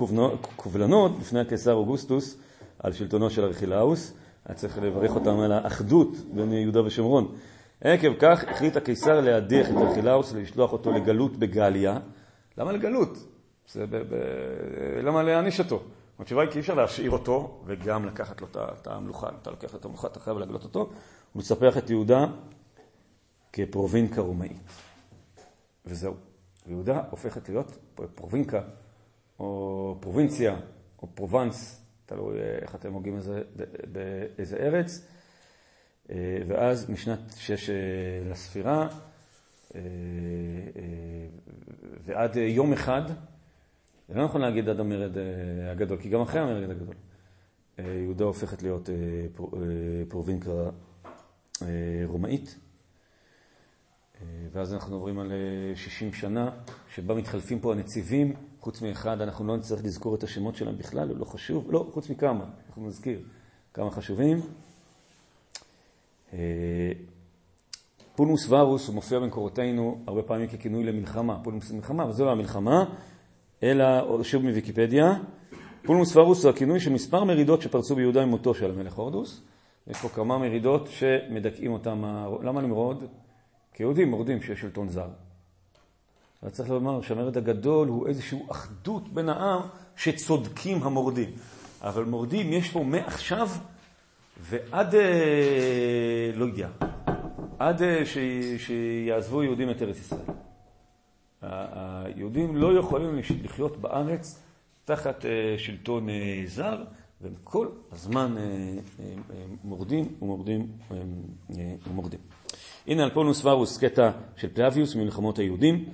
קובלנות בפני הקיסר אוגוסטוס על שלטונו של ארכילאוס. היה צריך לברך אותם על האחדות בין יהודה ושומרון. עקב כך החליט הקיסר להדיח את ארכילאוס ולשלוח אותו לגלות בגליה. למה לגלות? זה ב- ב- למה להעניש אותו? התשובה היא כי אי אפשר להשאיר אותו וגם לקחת לו את המלוכה. אתה לוקח את המלוכה, אתה חייב להגלות אותו ולספח את יהודה כפרובינקה רומאית. וזהו. יהודה הופכת להיות פרובינקה או פרובינציה או פרובנס תלוי אה, איך אתם הוגים את זה, באיזה ארץ. אה, ואז משנת שש אה, לספירה ועד יום אחד, זה לא נכון להגיד עד המרד הגדול, כי גם אחרי המרד הגדול, יהודה הופכת להיות פרובינקה רומאית. ואז אנחנו עוברים על 60 שנה, שבה מתחלפים פה הנציבים. חוץ מאחד, אנחנו לא נצטרך לזכור את השמות שלהם בכלל, הוא לא חשוב, לא, חוץ מכמה, אנחנו נזכיר כמה חשובים. אה, פולמוס ורוס הוא מופיע במקורותינו הרבה פעמים ככינוי למלחמה, פולמוס מלחמה, אבל זו לא המלחמה, אלא שוב מוויקיפדיה. פולמוס ורוס הוא הכינוי של מספר מרידות שפרצו ביהודה עם מותו של המלך הורדוס. יש פה כמה מרידות שמדכאים אותם, למה למרוד? כי יהודים מורדים שיש שלטון זר. אבל צריך לומר שהמרד הגדול הוא איזושהי אחדות בין העם שצודקים המורדים. אבל מורדים יש פה מעכשיו ועד, אה, לא יודע, עד אה, שיעזבו יהודים את ארץ ישראל. היהודים לא יכולים לחיות בארץ תחת אה, שלטון זר, והם כל הזמן מורדים ומורדים ומורדים. הנה על פונוס ורוס קטע של פלאביוס ממלחמות היהודים.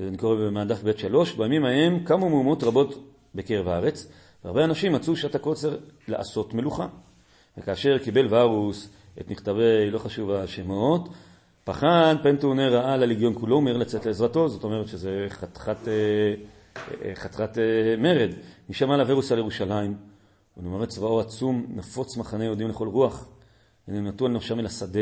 אני קורא במעדף ב' שלוש, בימים ההם קמו מהומות רבות בקרב הארץ, והרבה אנשים מצאו שעת הקוצר לעשות מלוכה. וכאשר קיבל ורוס את מכתבי, לא חשוב השמות, פחד פנטאונר ראה לליגיון כולו, אומר לצאת לעזרתו, זאת אומרת שזה חתיכת אה, חתיכת אה, מרד. משם עלה ורוס על ירושלים, ונאמר צבאו עצום, נפוץ מחנה יהודים לכל רוח, נטו על נפשם אל השדה,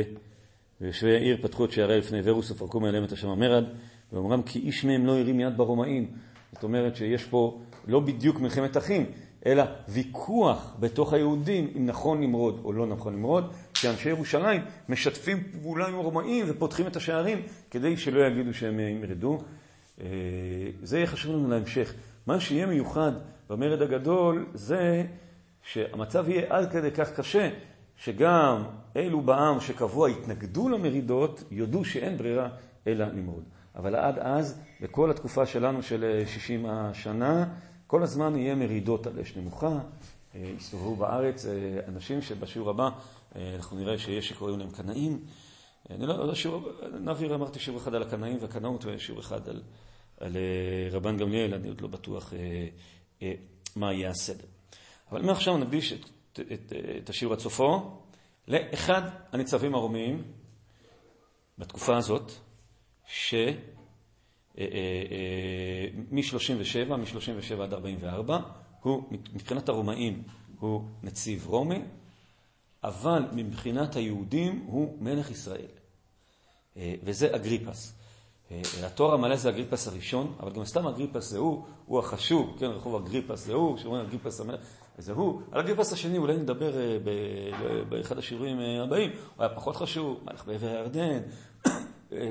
ויושבי העיר פתחו את שערי לפני ורוס ופרקו מעליהם את השם המרד, ואומרם כי איש מהם לא הרים יד ברומאים. זאת אומרת שיש פה לא בדיוק מלחמת אחים, אלא ויכוח בתוך היהודים אם נכון למרוד או לא נכון למרוד, שאנשי ירושלים משתפים פעולה עם הרומאים ופותחים את השערים כדי שלא יגידו שהם ימרדו. אה, זה יהיה חשוב לנו להמשך. מה שיהיה מיוחד במרד הגדול זה שהמצב יהיה עד כדי כך קשה, שגם אלו בעם שקבוע התנגדו למרידות, יודו שאין ברירה אלא למרוד. אבל עד אז, בכל התקופה שלנו של 60 אה, השנה, כל הזמן יהיה מרידות על אש נמוכה. אה, יסתובבו בארץ אה, אנשים שבשיעור הבא אנחנו נראה שיש שקוראים להם קנאים. אני לא, לא שיעור, נביר אמרתי שיעור אחד על הקנאים והקנאות ושיעור אחד על, על רבן גמליאל, אני עוד לא בטוח אה, אה, מה יהיה הסדר. אבל מעכשיו נקדיש את, את, את, את השיעור עד סופו לאחד הניצבים הרומיים בתקופה הזאת, ש... מ-37, אה, מ-37 עד 44, הוא מבחינת הרומאים הוא נציב רומי, אבל מבחינת היהודים הוא מלך ישראל. אה, וזה אגריפס. אה, התואר המלא זה אגריפס הראשון, אבל גם סתם אגריפס זה הוא, הוא החשוב, כן, רחוב אגריפס זה הוא, כשאומרים אגריפס המלך, זה הוא. על אגריפס השני אולי נדבר באחד השיעורים הבאים, הוא היה פחות חשוב, מלך בעבר הירדן,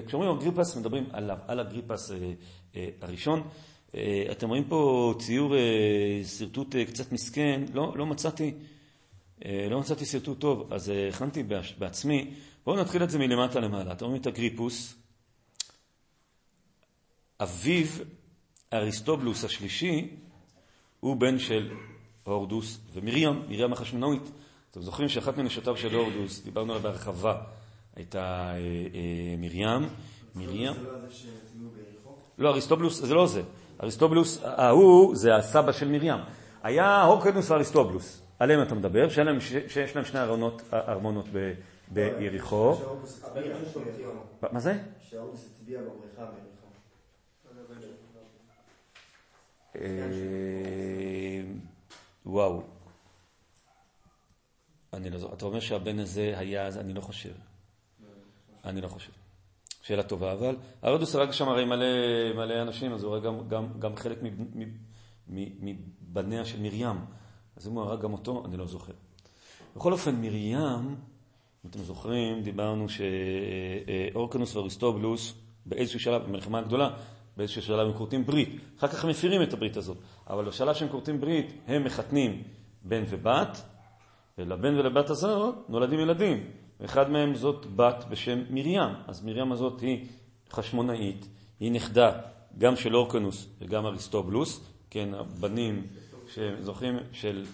כשאומרים אגריפס, מדברים על, על אגריפס אה, אה, הראשון. אה, אתם רואים פה ציור שרטוט קצת מסכן, לא, לא מצאתי, לא מצאתי שרטוט טוב, אז הכנתי בעצמי. בואו נתחיל את זה מלמטה למעלה. אתם רואים את אגריפוס, אביו אריסטובלוס השלישי, הוא בן של הורדוס ומרים, מרים החשמונאית. אתם זוכרים שאחת מנשותיו של הורדוס, דיברנו עליה בהרחבה, הייתה אה, אה, מרים. מרים... לא, אריסטובלוס, זה לא זה. אריסטובלוס, ההוא זה הסבא של מרים. היה הורקנוס ואריסטובלוס, עליהם אתה מדבר, שיש להם שני ארמונות ביריחו. מה זה? שההורדוס הצביע בבריכה אה, וואו. אני לא זוכר. אתה אומר שהבן הזה היה אני לא חושב. אני לא חושב. שאלה טובה, אבל הרודוס הרג שם הרי מלא, מלא אנשים, אז הוא הרג גם, גם, גם חלק מבניה של מרים. אז אם הוא הרג גם אותו, אני לא זוכר. בכל אופן, מרים, אם אתם זוכרים, דיברנו שאורקנוס ואריסטובלוס באיזשהו שלב, במלחמה הגדולה, באיזשהו שלב הם כורתים ברית. אחר כך הם מפירים את הברית הזאת. אבל בשלב שהם כורתים ברית, הם מחתנים בן ובת, ולבן ולבת הזאת נולדים ילדים. ואחד מהם זאת בת בשם מרים. אז מרים הזאת היא חשמונאית, היא נכדה גם של אורקנוס וגם אריסטובלוס, כן, הבנים שזוכרים של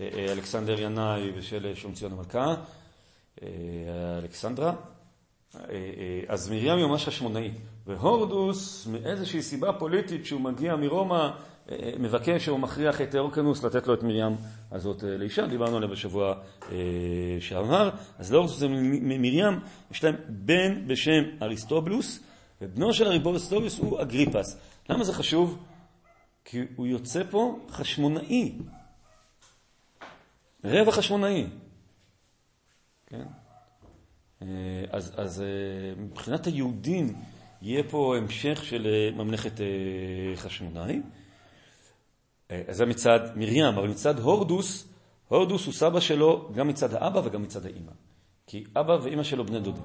אה, אה, אלכסנדר ינאי ושל אה, שומציון המלכה, אלכסנדרה. אז מרים היא ממש חשמונאית. והורדוס, מאיזושהי סיבה פוליטית שהוא מגיע מרומא, מבקש או מכריח את אורקנוס לתת לו את מרים הזאת אה, לאישה, דיברנו עליה בשבוע אה, שעבר. אז לאורקנוס ומרים יש להם בן בשם אריסטובלוס, ובנו של אריסטובלוס הוא אגריפס. למה זה חשוב? כי הוא יוצא פה חשמונאי. רבע חשמונאי. כן? אה, אז, אז מבחינת היהודים יהיה פה המשך של ממלכת חשמונאי. אז זה מצד מרים, אבל מצד הורדוס, הורדוס הוא סבא שלו גם מצד האבא וגם מצד האימא. כי אבא ואימא שלו בני דודים.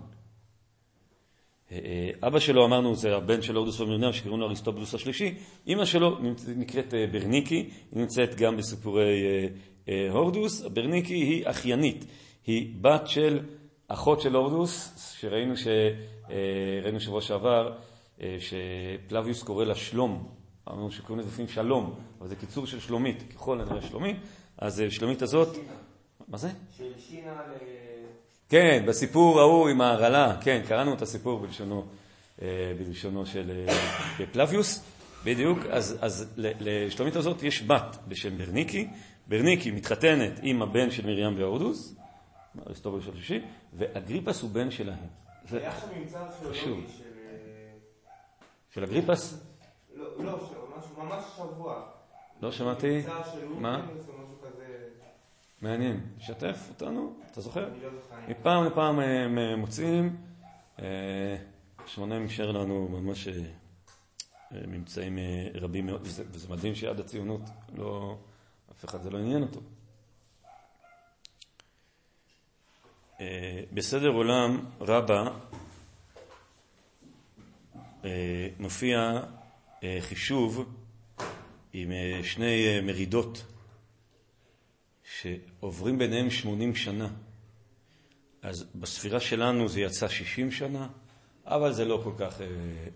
אה, אה, אבא שלו, אמרנו, זה הבן של הורדוס ומרים, שקוראים לו אריסטובלוס השלישי. אימא שלו נקראת אה, ברניקי, היא נמצאת גם בסיפורי הורדוס. ברניקי היא אחיינית, היא בת של אחות של הורדוס, שראינו, ש... ראינו שבוע שעבר, שפלביוס קורא לה שלום, אמרנו שקוראים לזה לפעמים שלום, אבל זה קיצור של שלומית, ככל הנראה שלומית, אז אה, שלומית הזאת... מה זה? של שינה ל... כן, בסיפור ההוא עם ההרעלה, כן, קראנו את הסיפור בלשונו, אה, בלשונו של אה, פלביוס, בדיוק, אז, אז לשלומית הזאת יש בת בשם ברניקי, ברניקי מתחתנת עם הבן של מרים והורדוס, אריסטובל של שישי, ואגריפס הוא בן שלהם. היה שם ממצא ארכיאולוגי של... של אגריפס? לא, לא, ממש שבוע. לא שמעתי. מה? מעניין. שתף אותנו, אתה זוכר? אני לא זוכר. מפעם לפעם הם אה, מוצאים. אה, שמונה אישר לנו ממש אה, ממצאים רבים מאוד, וזה מדהים שעד הציונות לא, אף אחד זה לא עניין אותו. בסדר עולם רבה מופיע חישוב עם אה, שני אה, מרידות שעוברים ביניהם 80 שנה. אז בספירה שלנו זה יצא 60 שנה, אבל זה לא כל כך אה,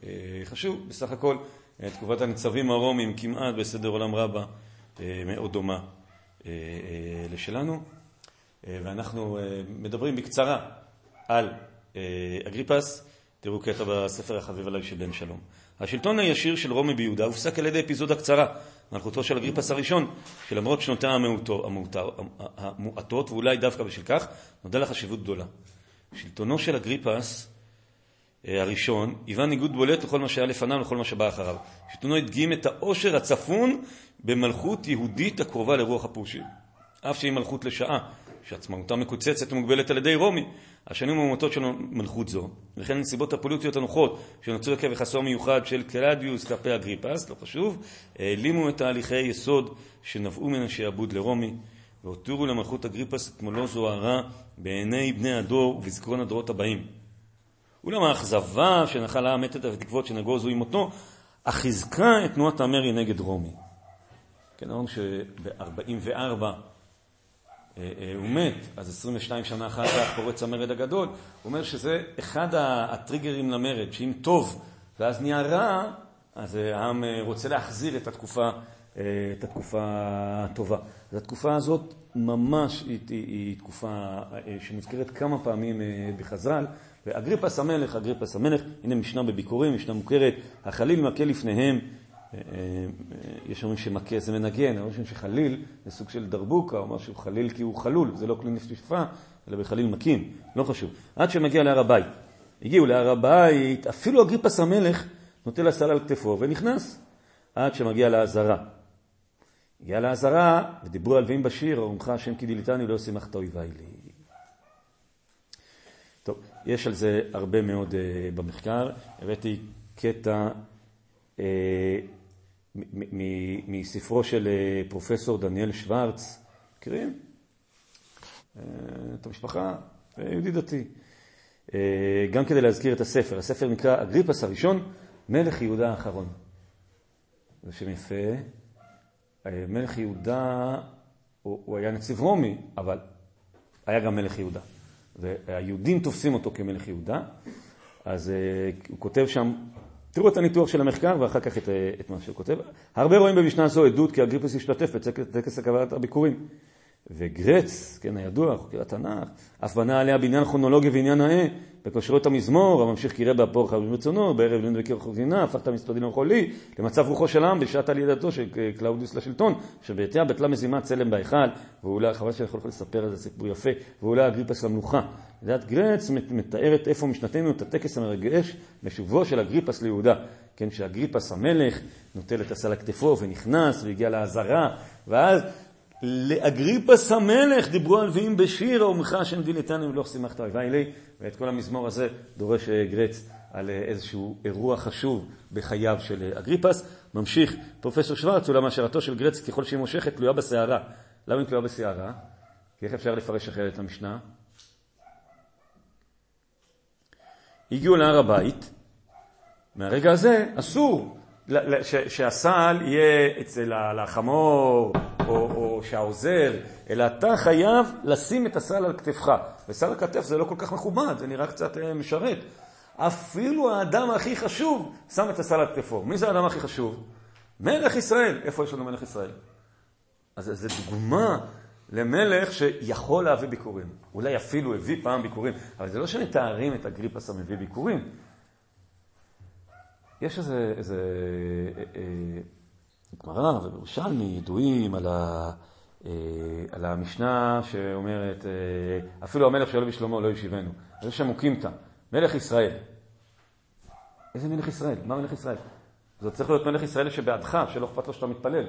אה, חשוב. בסך הכל, אה, תקופת הניצבים הרומים כמעט בסדר עולם רבה אה, מאוד דומה אה, אה, לשלנו. אה, ואנחנו אה, מדברים בקצרה על אה, אגריפס. תראו קטע בספר החביב עליי של בן שלום. השלטון הישיר של רומי ביהודה הופסק על ידי אפיזודה קצרה, מלכותו של אגריפס הראשון, שלמרות שנותיה המועטות, ואולי דווקא בשל כך, נודע לה חשיבות גדולה. שלטונו של אגריפס אה, הראשון היווה ניגוד בולט לכל מה שהיה לפניו ולכל מה שבא אחריו. שלטונו הדגים את העושר הצפון במלכות יהודית הקרובה לרוח הפושים. אף שהיא מלכות לשעה, שעצמאותה מקוצצת ומוגבלת על ידי רומי, השנים המועטות של מלכות זו, וכן הנסיבות הפוליטיות הנוחות שנוצרו עקב יחסו המיוחד של קלדיוס כלפי אגריפס, לא חשוב, העלימו את תהליכי יסוד שנבעו מן השעבוד לרומי, והותירו למלכות אגריפס את מלוא זוהרה בעיני בני הדור ובזיכרון הדורות הבאים. אולם האכזבה שנחלה המתת והתקוות שנגוזו עם מותו, אך חיזקה את תנועת המרי נגד רומי. כן, אמרנו שב-44 אה, אה, הוא מת, אז 22 שנה אחר כך פורץ המרד הגדול, הוא אומר שזה אחד הטריגרים למרד, שאם טוב ואז נהיה רע, אז אה, העם אה, רוצה להחזיר את התקופה, אה, את התקופה הטובה. אז התקופה הזאת ממש היא, היא, היא תקופה אה, שמוזכרת כמה פעמים אה, בחז"ל. ואגריפס המלך, אגריפס המלך, הנה משנה בביקורים, משנה מוכרת, החליל מכה לפניהם, אה, אה, יש אומרים שמכה זה מנגן, אבל אומרים שחליל זה סוג של דרבוקה, או משהו חליל כי הוא חלול, זה לא כלי נפשפה, אלא בחליל מכים, לא חשוב. עד שמגיע להר הבית. הגיעו להר הבית, אפילו אגריפס המלך נוטל הסל על כתפו ונכנס, עד שמגיע לעזרה. הגיע לעזרה, ודיברו על ואם בשיר, ארומך השם כי דילתני לא שימחת אויבי לי. טוב, יש על זה הרבה מאוד uh, במחקר. הבאתי קטע uh, מספרו של uh, פרופסור דניאל שוורץ. מכירים? Uh, את המשפחה? uh, יהודי דתי. גם כדי להזכיר את הספר. הספר נקרא אגריפס הראשון, מלך יהודה האחרון. זה שם יפה. מלך יהודה, הוא, הוא היה נציב רומי, אבל היה גם מלך יהודה. והיהודים תופסים אותו כמלך יהודה, אז הוא כותב שם, תראו את הניתוח של המחקר ואחר כך את, uh, את מה שהוא כותב. הרבה רואים במשנה זו עדות כי אגריפוס השתתף בטקס הקבלת הביקורים. וגרץ, כן, הידוע, חוקר התנ"ך, אף בנה עליה בעניין כרונולוגיה ועניין האה, בכושרות המזמור, הממשיך קירה באפור חייבים ברצונו, בערב וקיר חוזינה, הפך את המספדים למחולי, למצב רוחו של העם בשעת עלייתו של קלאודיוס לשלטון, שבעטיה בטלה מזימת צלם בהיכל, ואולי, חבל שאני יכול לספר על זה סיפור יפה, ואולי אגריפס למלוכה. לדעת גרץ מתארת איפה משנתנו את הטקס המרגש לשובו של אגריפס ליהודה. כן, שאגריפס המלך נוטל את הסל הכתפו ונכנס והגיע לעזרה, ואז לאגריפס המלך דיברו ואם בשיר אומרך השם דילתנו ולא שימחת אויבי לי, ואת כל המזמור הזה דורש אה, גרץ על אה, איזשהו אירוע חשוב בחייו של אה, אגריפס. ממשיך פרופסור שוורץ, אולם השארתו של גרץ ככל שהיא מושכת תלויה בסערה. למה היא תלויה בסערה? כי איך אפשר לפרש אחרת את המשנה? הגיעו להר הבית, מהרגע הזה אסור שהסל יהיה אצל החמור או, או שהעוזר, אלא אתה חייב לשים את הסל על כתפך. וסל הכתף זה לא כל כך מכובד, זה נראה קצת אה, משרת. אפילו האדם הכי חשוב שם את הסל על כתפו. מי זה האדם הכי חשוב? מלך ישראל. איפה יש לנו מלך ישראל? אז זו דוגמה למלך שיכול להביא ביקורים. אולי אפילו הביא פעם ביקורים, אבל זה לא שמתארים את אגריפס המביא ביקורים. יש איזה, איזה אה, אה, גמרא ובירושלמי ידועים על, ה, אה, על המשנה שאומרת, אה, אפילו המלך שאוהב בשלמה לא ישיבנו. זה שם אוקימתא, מלך ישראל. איזה מלך ישראל? מה מלך ישראל? זה צריך להיות מלך ישראל שבעדך, שלא אכפת לו שאתה מתפלל.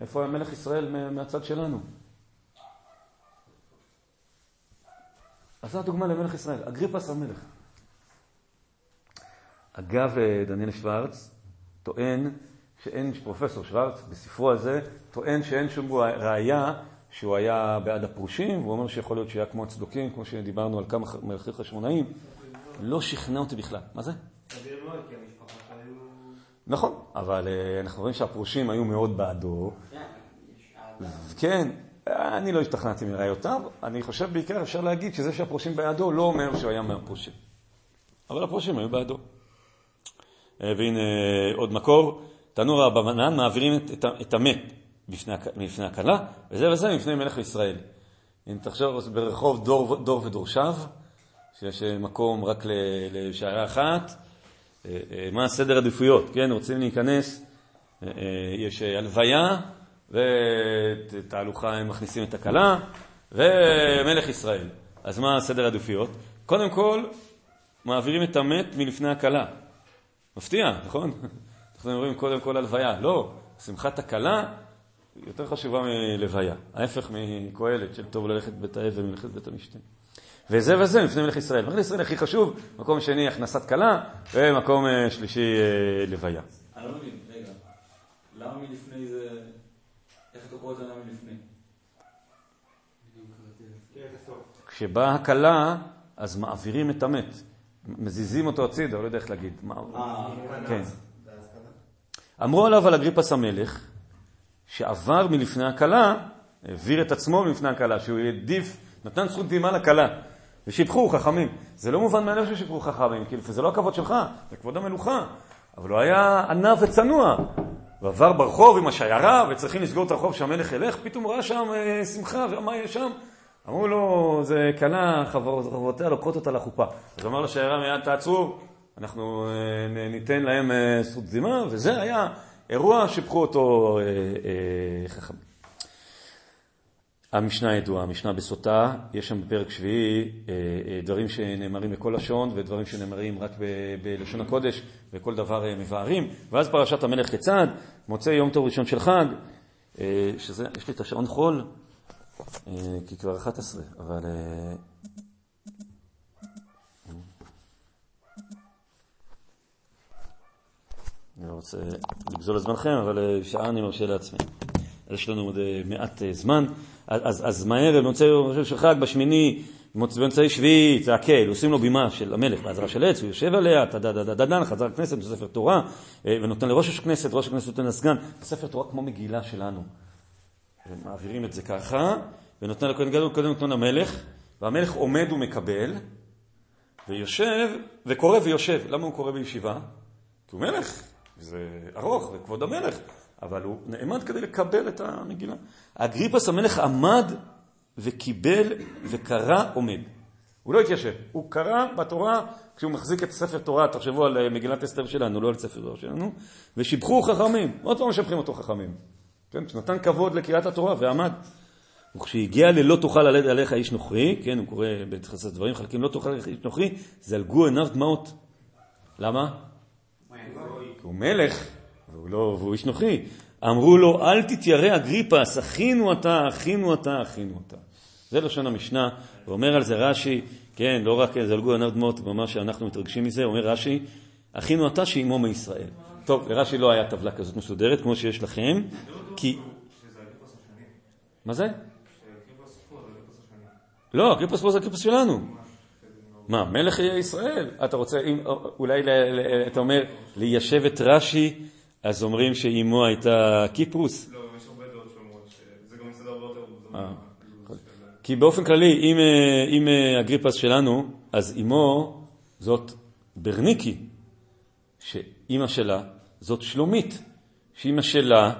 איפה המלך ישראל מהצד שלנו? אז זו הדוגמה למלך ישראל, אגריפס המלך. אגב, אה, דניאל שוורץ טוען שאין, פרופסור שוורץ, בספרו הזה, טוען שאין שום ראייה שהוא היה בעד הפרושים, והוא אומר שיכול להיות שהיה כמו הצדוקים, כמו שדיברנו על כמה מלכים חשמונאים. לא שכנע אותי בכלל. מה זה? נכון, אבל אה, אנחנו רואים שהפרושים היו מאוד בעדו. כן, אני לא השתכנעתי מראיותיו, אני חושב בעיקר אפשר להגיד שזה שהפרושים בעדו לא אומר שהוא היה מהפרושים. אבל הפרושים היו בעדו. אה, והנה עוד מקור, תנור הבמנן מעבירים את, את המת בפני הכלה, וזה וזה מפני מלך ישראל. אם תחשוב ברחוב דור, דור ודורשיו, שיש מקום רק לשערה אחת, אה, אה, מה הסדר עדיפויות, כן? רוצים להיכנס, יש הלוויה, ותהלוכה הם מכניסים את הכלה, ומלך ישראל. אז מה הסדר העדיפויות? קודם כל, מעבירים את המת מלפני הכלה. מפתיע, נכון? אנחנו אומרים קודם כל הלוויה. לא, שמחת הכלה יותר חשובה מלוויה. ההפך מקהלת של טוב ללכת בית האבל מלכת בית המשתה. וזה וזה לפני מלך ישראל. מלך ישראל הכי חשוב, מקום שני הכנסת כלה, ומקום אה, שלישי אה, לוויה. אני לא מבין, רגע. למה מלפני זה... איך אתה קורא את זה למה מלפני? כשבאה הכלה, אז מעבירים את המת. מזיזים אותו הצידה, לא יודע איך להגיד. אה, כן. אמרו עליו על אגריפס המלך, שעבר מלפני הכלה, העביר את עצמו מלפני הכלה, שהוא העדיף, נתן זכות דהימה לכלה. ושיבחו חכמים. זה לא מובן מאליו ששיבחו חכמים, כאילו, זה לא הכבוד שלך, זה כבוד המלוכה. אבל הוא היה ענב וצנוע. הוא עבר ברחוב עם השיירה, וצריכים לסגור את הרחוב שהמלך ילך, פתאום ראה שם אה, שמחה, ומה יש שם? אמרו לו, זה כלה, חברותיה לוקחות אותה לחופה. אז אמר לשיירה מיד, תעצרו, אנחנו אה, ניתן להם אה, זכות זימה, וזה היה אירוע שיבחו אותו חכמים. המשנה הידועה, המשנה בסוטה, יש שם בפרק שביעי דברים שנאמרים בכל לשון ודברים שנאמרים רק בלשון הקודש וכל דבר מבארים. ואז פרשת המלך כיצד, מוצא יום טוב ראשון של חג, שזה, יש לי את השעון חול, אה, כי כבר 11, אבל... אה, אני לא רוצה לגזול את זמנכם, אבל אה, שעה אני מרשה לעצמי. אז יש לנו עוד מעט זמן. אז, אז מהר, במוצאי יום של חג, בשמיני, במוצאי שביעי, זה הקל, עושים לו בימה של המלך בעזרה של עץ, הוא יושב עליה, טדדדדדן, חזר הכנסת, ספר תורה, ונותן לראש הכנסת, ראש הכנסת נותן לסגן, ספר תורה כמו מגילה שלנו. מעבירים את זה ככה, ונותן לכהן גדול, קודם נותן למלך, והמלך עומד ומקבל, ויושב, וקורא ויושב. למה הוא קורא בישיבה? כי הוא מלך, זה ארוך, זה כבוד המלך, אבל הוא נעמד כדי לקבל את המגילה. אגריפס המלך עמד וקיבל וקרא עומד. הוא לא התיישב, הוא קרא בתורה כשהוא מחזיק את ספר תורה, תחשבו על מגילת אסתר שלנו, לא על ספר תורה שלנו, ושיבחו חכמים, עוד פעם משבחים אותו חכמים. כן, שנתן כבוד לקריאת התורה ועמד. וכשהגיע ללא תאכל עליך איש נוכרי, כן, הוא קורא בתחסת דברים, חלקים לא תאכל עליך איש נוכרי, זלגו עיניו דמעות. למה? הוא מלך, והוא, לא, והוא איש נוכרי. אמרו לו, אל תתיירא אגריפס, אחינו אתה, אחינו אתה, אחינו אתה. זה לשון המשנה, ואומר על זה רש"י, כן, לא רק זלגו עיניו דמעות, ממש שאנחנו מתרגשים מזה, אומר רש"י, אחינו אתה שאימו מישראל. טוב, לרש"י לא היה טבלה כזאת מסודרת כמו שיש לכם, כי... מה זה? לא, הקליפוס פה זה הקליפוס שלנו. מה, מלך ישראל? אתה רוצה, אם, אולי אתה אומר, ליישב את רש"י, אז אומרים שאימו הייתה קיפרוס? לא, יש הרבה דעות שאומרות שזה גם מסדר הרבה יותר... אה, כי באופן כללי, אם, אה, אם אה, אגריפס שלנו, אז אימו זאת ברניקי, שאימא שלה זאת שלומית, שאימא שלה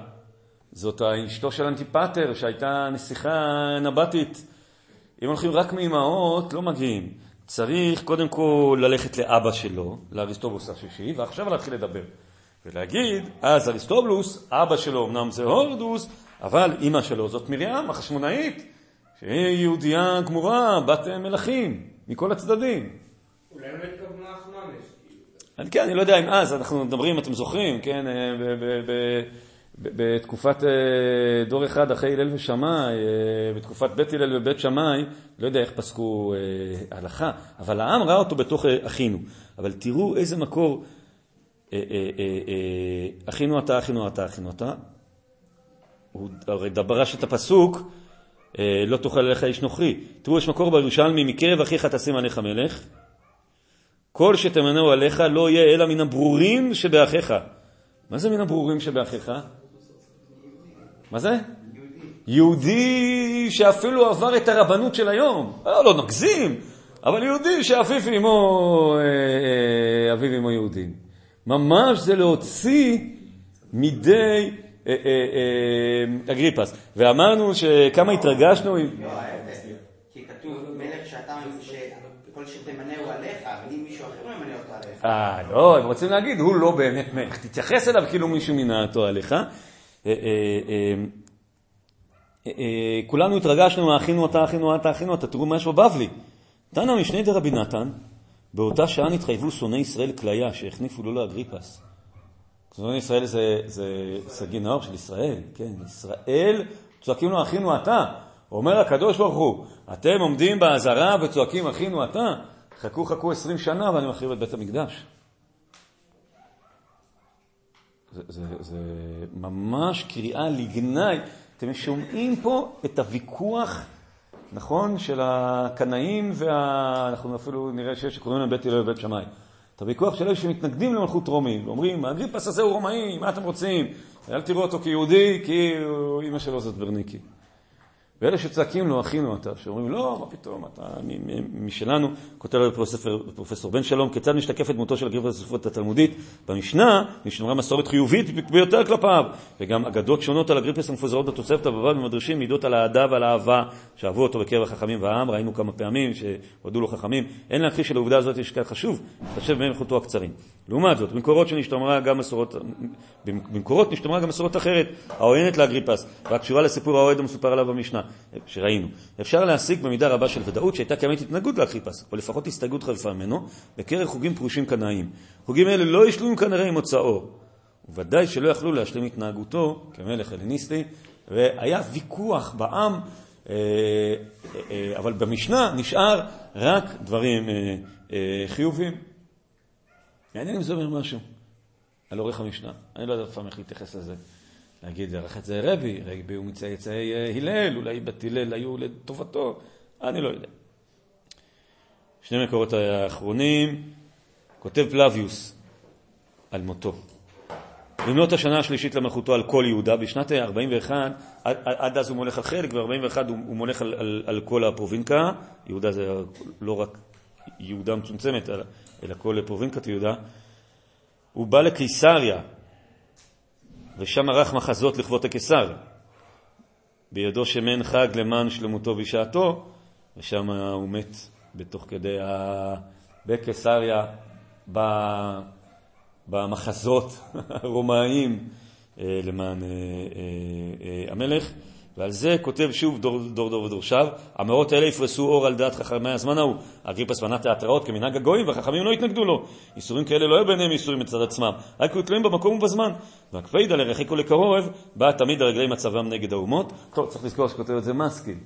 זאת אשתו של אנטיפטר, שהייתה נסיכה נבטית. אם הולכים רק מאימהות, לא מגיעים. צריך קודם כל ללכת לאבא שלו, לאריסטובוס השישי, ועכשיו להתחיל לדבר. ולהגיד, אז אריסטובלוס, אבא שלו אמנם זה הורדוס, אבל אימא שלו זאת מרים, החשמונאית, שהיא יהודייה גמורה, בת מלכים, מכל הצדדים. אולי לא התכוונה אחממש. כן, אני לא יודע אם אז, אנחנו מדברים, אתם זוכרים, כן, אה, בתקופת אה, דור אחד אחרי הלל ושמאי, אה, בתקופת בית הלל ובית שמאי, לא יודע איך פסקו הלכה, אבל העם ראה אותו בתוך אחינו. אבל תראו איזה מקור, אחינו אתה, אחינו אתה, אחינו אתה. הוא הרי דברש את הפסוק, לא תאכל עליך איש נוכרי. תראו, יש מקור בירושלמי, מקרב אחיך תשים עליך מלך. כל שתמנהו עליך לא יהיה אלא מן הברורים שבאחיך. מה זה מן הברורים שבאחיך? מה זה? יהודי שאפילו עבר את הרבנות של היום. לא, לא נגזים, אבל יהודי שאביו עמו, אה, אה, אביו עמו יהודים. ממש זה להוציא מידי אה, אגריפס. ואמרנו שכמה התרגשנו... לא, כי כתוב מלך שאתה, כל שתמנהו עליך, אבל אם מישהו אחר ממנה אותו עליך. אה, לא, הם רוצים להגיד, הוא לא באמת מלך. תתייחס אליו כאילו מישהו מינה אותו עליך. כולנו התרגשנו, אחינו אתה, אחינו אתה, אחינו אתה, תראו מה יש בבבלי. תנא משני דרבי נתן, באותה שעה נתחייבו שונאי ישראל כליה, שהחניפו לו לאגריפס. שונאי ישראל זה סגי נאור של ישראל, כן, ישראל, צועקים לו אחינו אתה. אומר הקדוש ברוך הוא, אתם עומדים באזהרה וצועקים אחינו אתה, חכו חכו עשרים שנה ואני מחריב את בית המקדש. זה, זה, ממש קריאה לגנאי. אתם שומעים פה את הוויכוח, נכון, של הקנאים וה... אנחנו אפילו נראה שיש שקוראים להם בית הלל ובית שמאי. את הוויכוח של אלה שמתנגדים למלכות רומי, ואומרים, האגריפס הזה הוא רומאי, מה אתם רוצים? אל תראו אותו כיהודי, כי אימא שלו זאת ברניקי. ואלה שצועקים לו, אחינו אתה, שאומרים, לא, מה פתאום, אתה משלנו, כותב פרופסור בן שלום, כיצד משתקפת דמותו של אגריפס בספרות התלמודית? במשנה, נשמרה מסורת חיובית ביותר כלפיו, וגם אגדות שונות על אגריפס המפוזרות בתוספת הבבא במדרשים, מידות על האהדה ועל האהבה שאהבו אותו בקרב החכמים והעם, ראינו כמה פעמים שהודו לו חכמים. אין להכחיש שלעובדה הזאת יש כך חשוב, להתחשב בהם איכותו הקצרים. לעומת זאת, במקורות שנשתמרה גם מסורות, במקורות נשתמרה גם מסורת אחרת, העוינת לאגריפס, והקשורה לסיפור האוהד המסופר עליו במשנה. שראינו. אפשר להסיק במידה רבה של ודאות שהייתה קיימת התנגדות לאקריפס, או לפחות הסתייגות חלפה ממנו, בקרב חוגים פרושים קנאיים. חוגים אלה לא השלימו כנראה עם מוצאו, וודאי שלא יכלו להשלים התנהגותו כמלך הלניסטי, והיה ויכוח בעם, אה, אה, אבל במשנה נשאר רק דברים אה, חיוביים. מעניין אם זה אומר משהו על עורך המשנה. אני לא יודע פעם איך להתייחס לזה. להגיד, את זה רבי, רבי הוא מצאצאי אה, הלל, אולי בת הלל היו לטובתו, אני לא יודע. שני מקורות האחרונים, כותב פלביוס על מותו. במלאת השנה השלישית למלכותו על כל יהודה, בשנת 41, עד, עד אז הוא מולך על חלק, ב-41 הוא, הוא מולך על, על, על כל הפרובינקה, יהודה זה לא רק יהודה מצומצמת, אלא כל פרובינקת יהודה. הוא בא לקיסריה, ושם ערך מחזות לכבוד הקיסר. בידו שמן חג למען שלמותו בשעתו, ושם הוא מת בתוך כדי ה... בקיסריה, במחזות הרומאיים אה, למען אה, אה, המלך. ועל זה כותב שוב דור דור, דור ודורשיו, המאורות האלה יפרסו אור על דעת חכמי הזמן ההוא. אגריפס מנה תיאטראות כמנהג הגויים, והחכמים לא התנגדו לו. איסורים כאלה לא היו ביניהם איסורים מצד עצמם, רק היו תלויים במקום ובזמן. והקפידה לרחיקו לקרוב, בא תמיד הרגלי מצבם נגד האומות. טוב, צריך לזכור שכותב את זה מסקיל.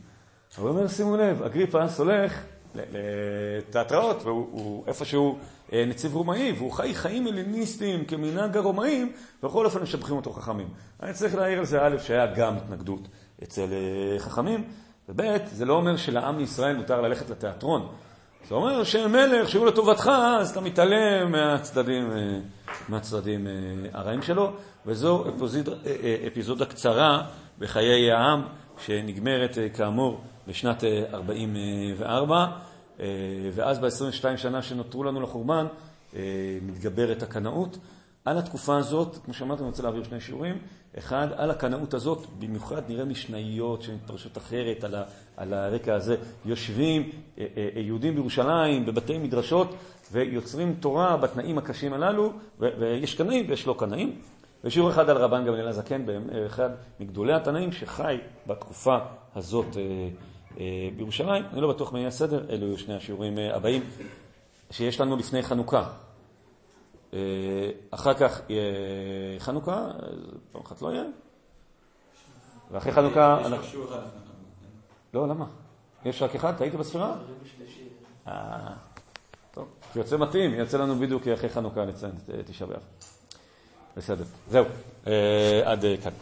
הוא אומר, שימו לב, אגריפס הולך לתיאטראות, והוא איפשהו אה, נציב רומאי, והוא חי חיים הלניסטיים כמנהג הרומאים, ובכל אופן משבחים אותו חכמים. אני צריך להעיר על זה, א', שהיה גם התנגדות אצל אה, חכמים, וב', זה לא אומר שלעם ישראל מותר ללכת לתיאטרון. זה אומר שמלך שהוא לטובתך, אז אתה מתעלם מהצדדים, אה, מהצדדים הרעים שלו, וזו אפיזודה, קצרה בחיי העם, שנגמרת כאמור בשנת 44. אה, ואז ב-22 שנה שנותרו לנו לחורבן, אה, מתגברת הקנאות. על התקופה הזאת, כמו שאמרתי, אני רוצה להעביר שני שיעורים. אחד, על הקנאות הזאת, במיוחד נראה משניות שמתפרשות אחרת על, ה, על הרקע הזה. יושבים אה, יהודים בירושלים, בבתי מדרשות, ויוצרים תורה בתנאים הקשים הללו, ויש קנאים ויש לא קנאים. ושיעור אחד על רבן גמליאל הזקן, אחד מגדולי התנאים שחי בתקופה הזאת אה, בירושלים. אני לא בטוח מה יהיה הסדר, אלו שני השיעורים אה, הבאים שיש לנו לפני חנוכה. אה, אחר כך יהיה חנוכה, פעם אחת לא יהיה. ואחרי חנוכה... יש רק שיעור אחד. לא, למה? יש רק אחד? טעיתי בספירה? טוב, זה יוצא מתאים, יוצא לנו בדיוק אחרי חנוכה לציין את תשעה באב. בסדר, זהו, עד כאן.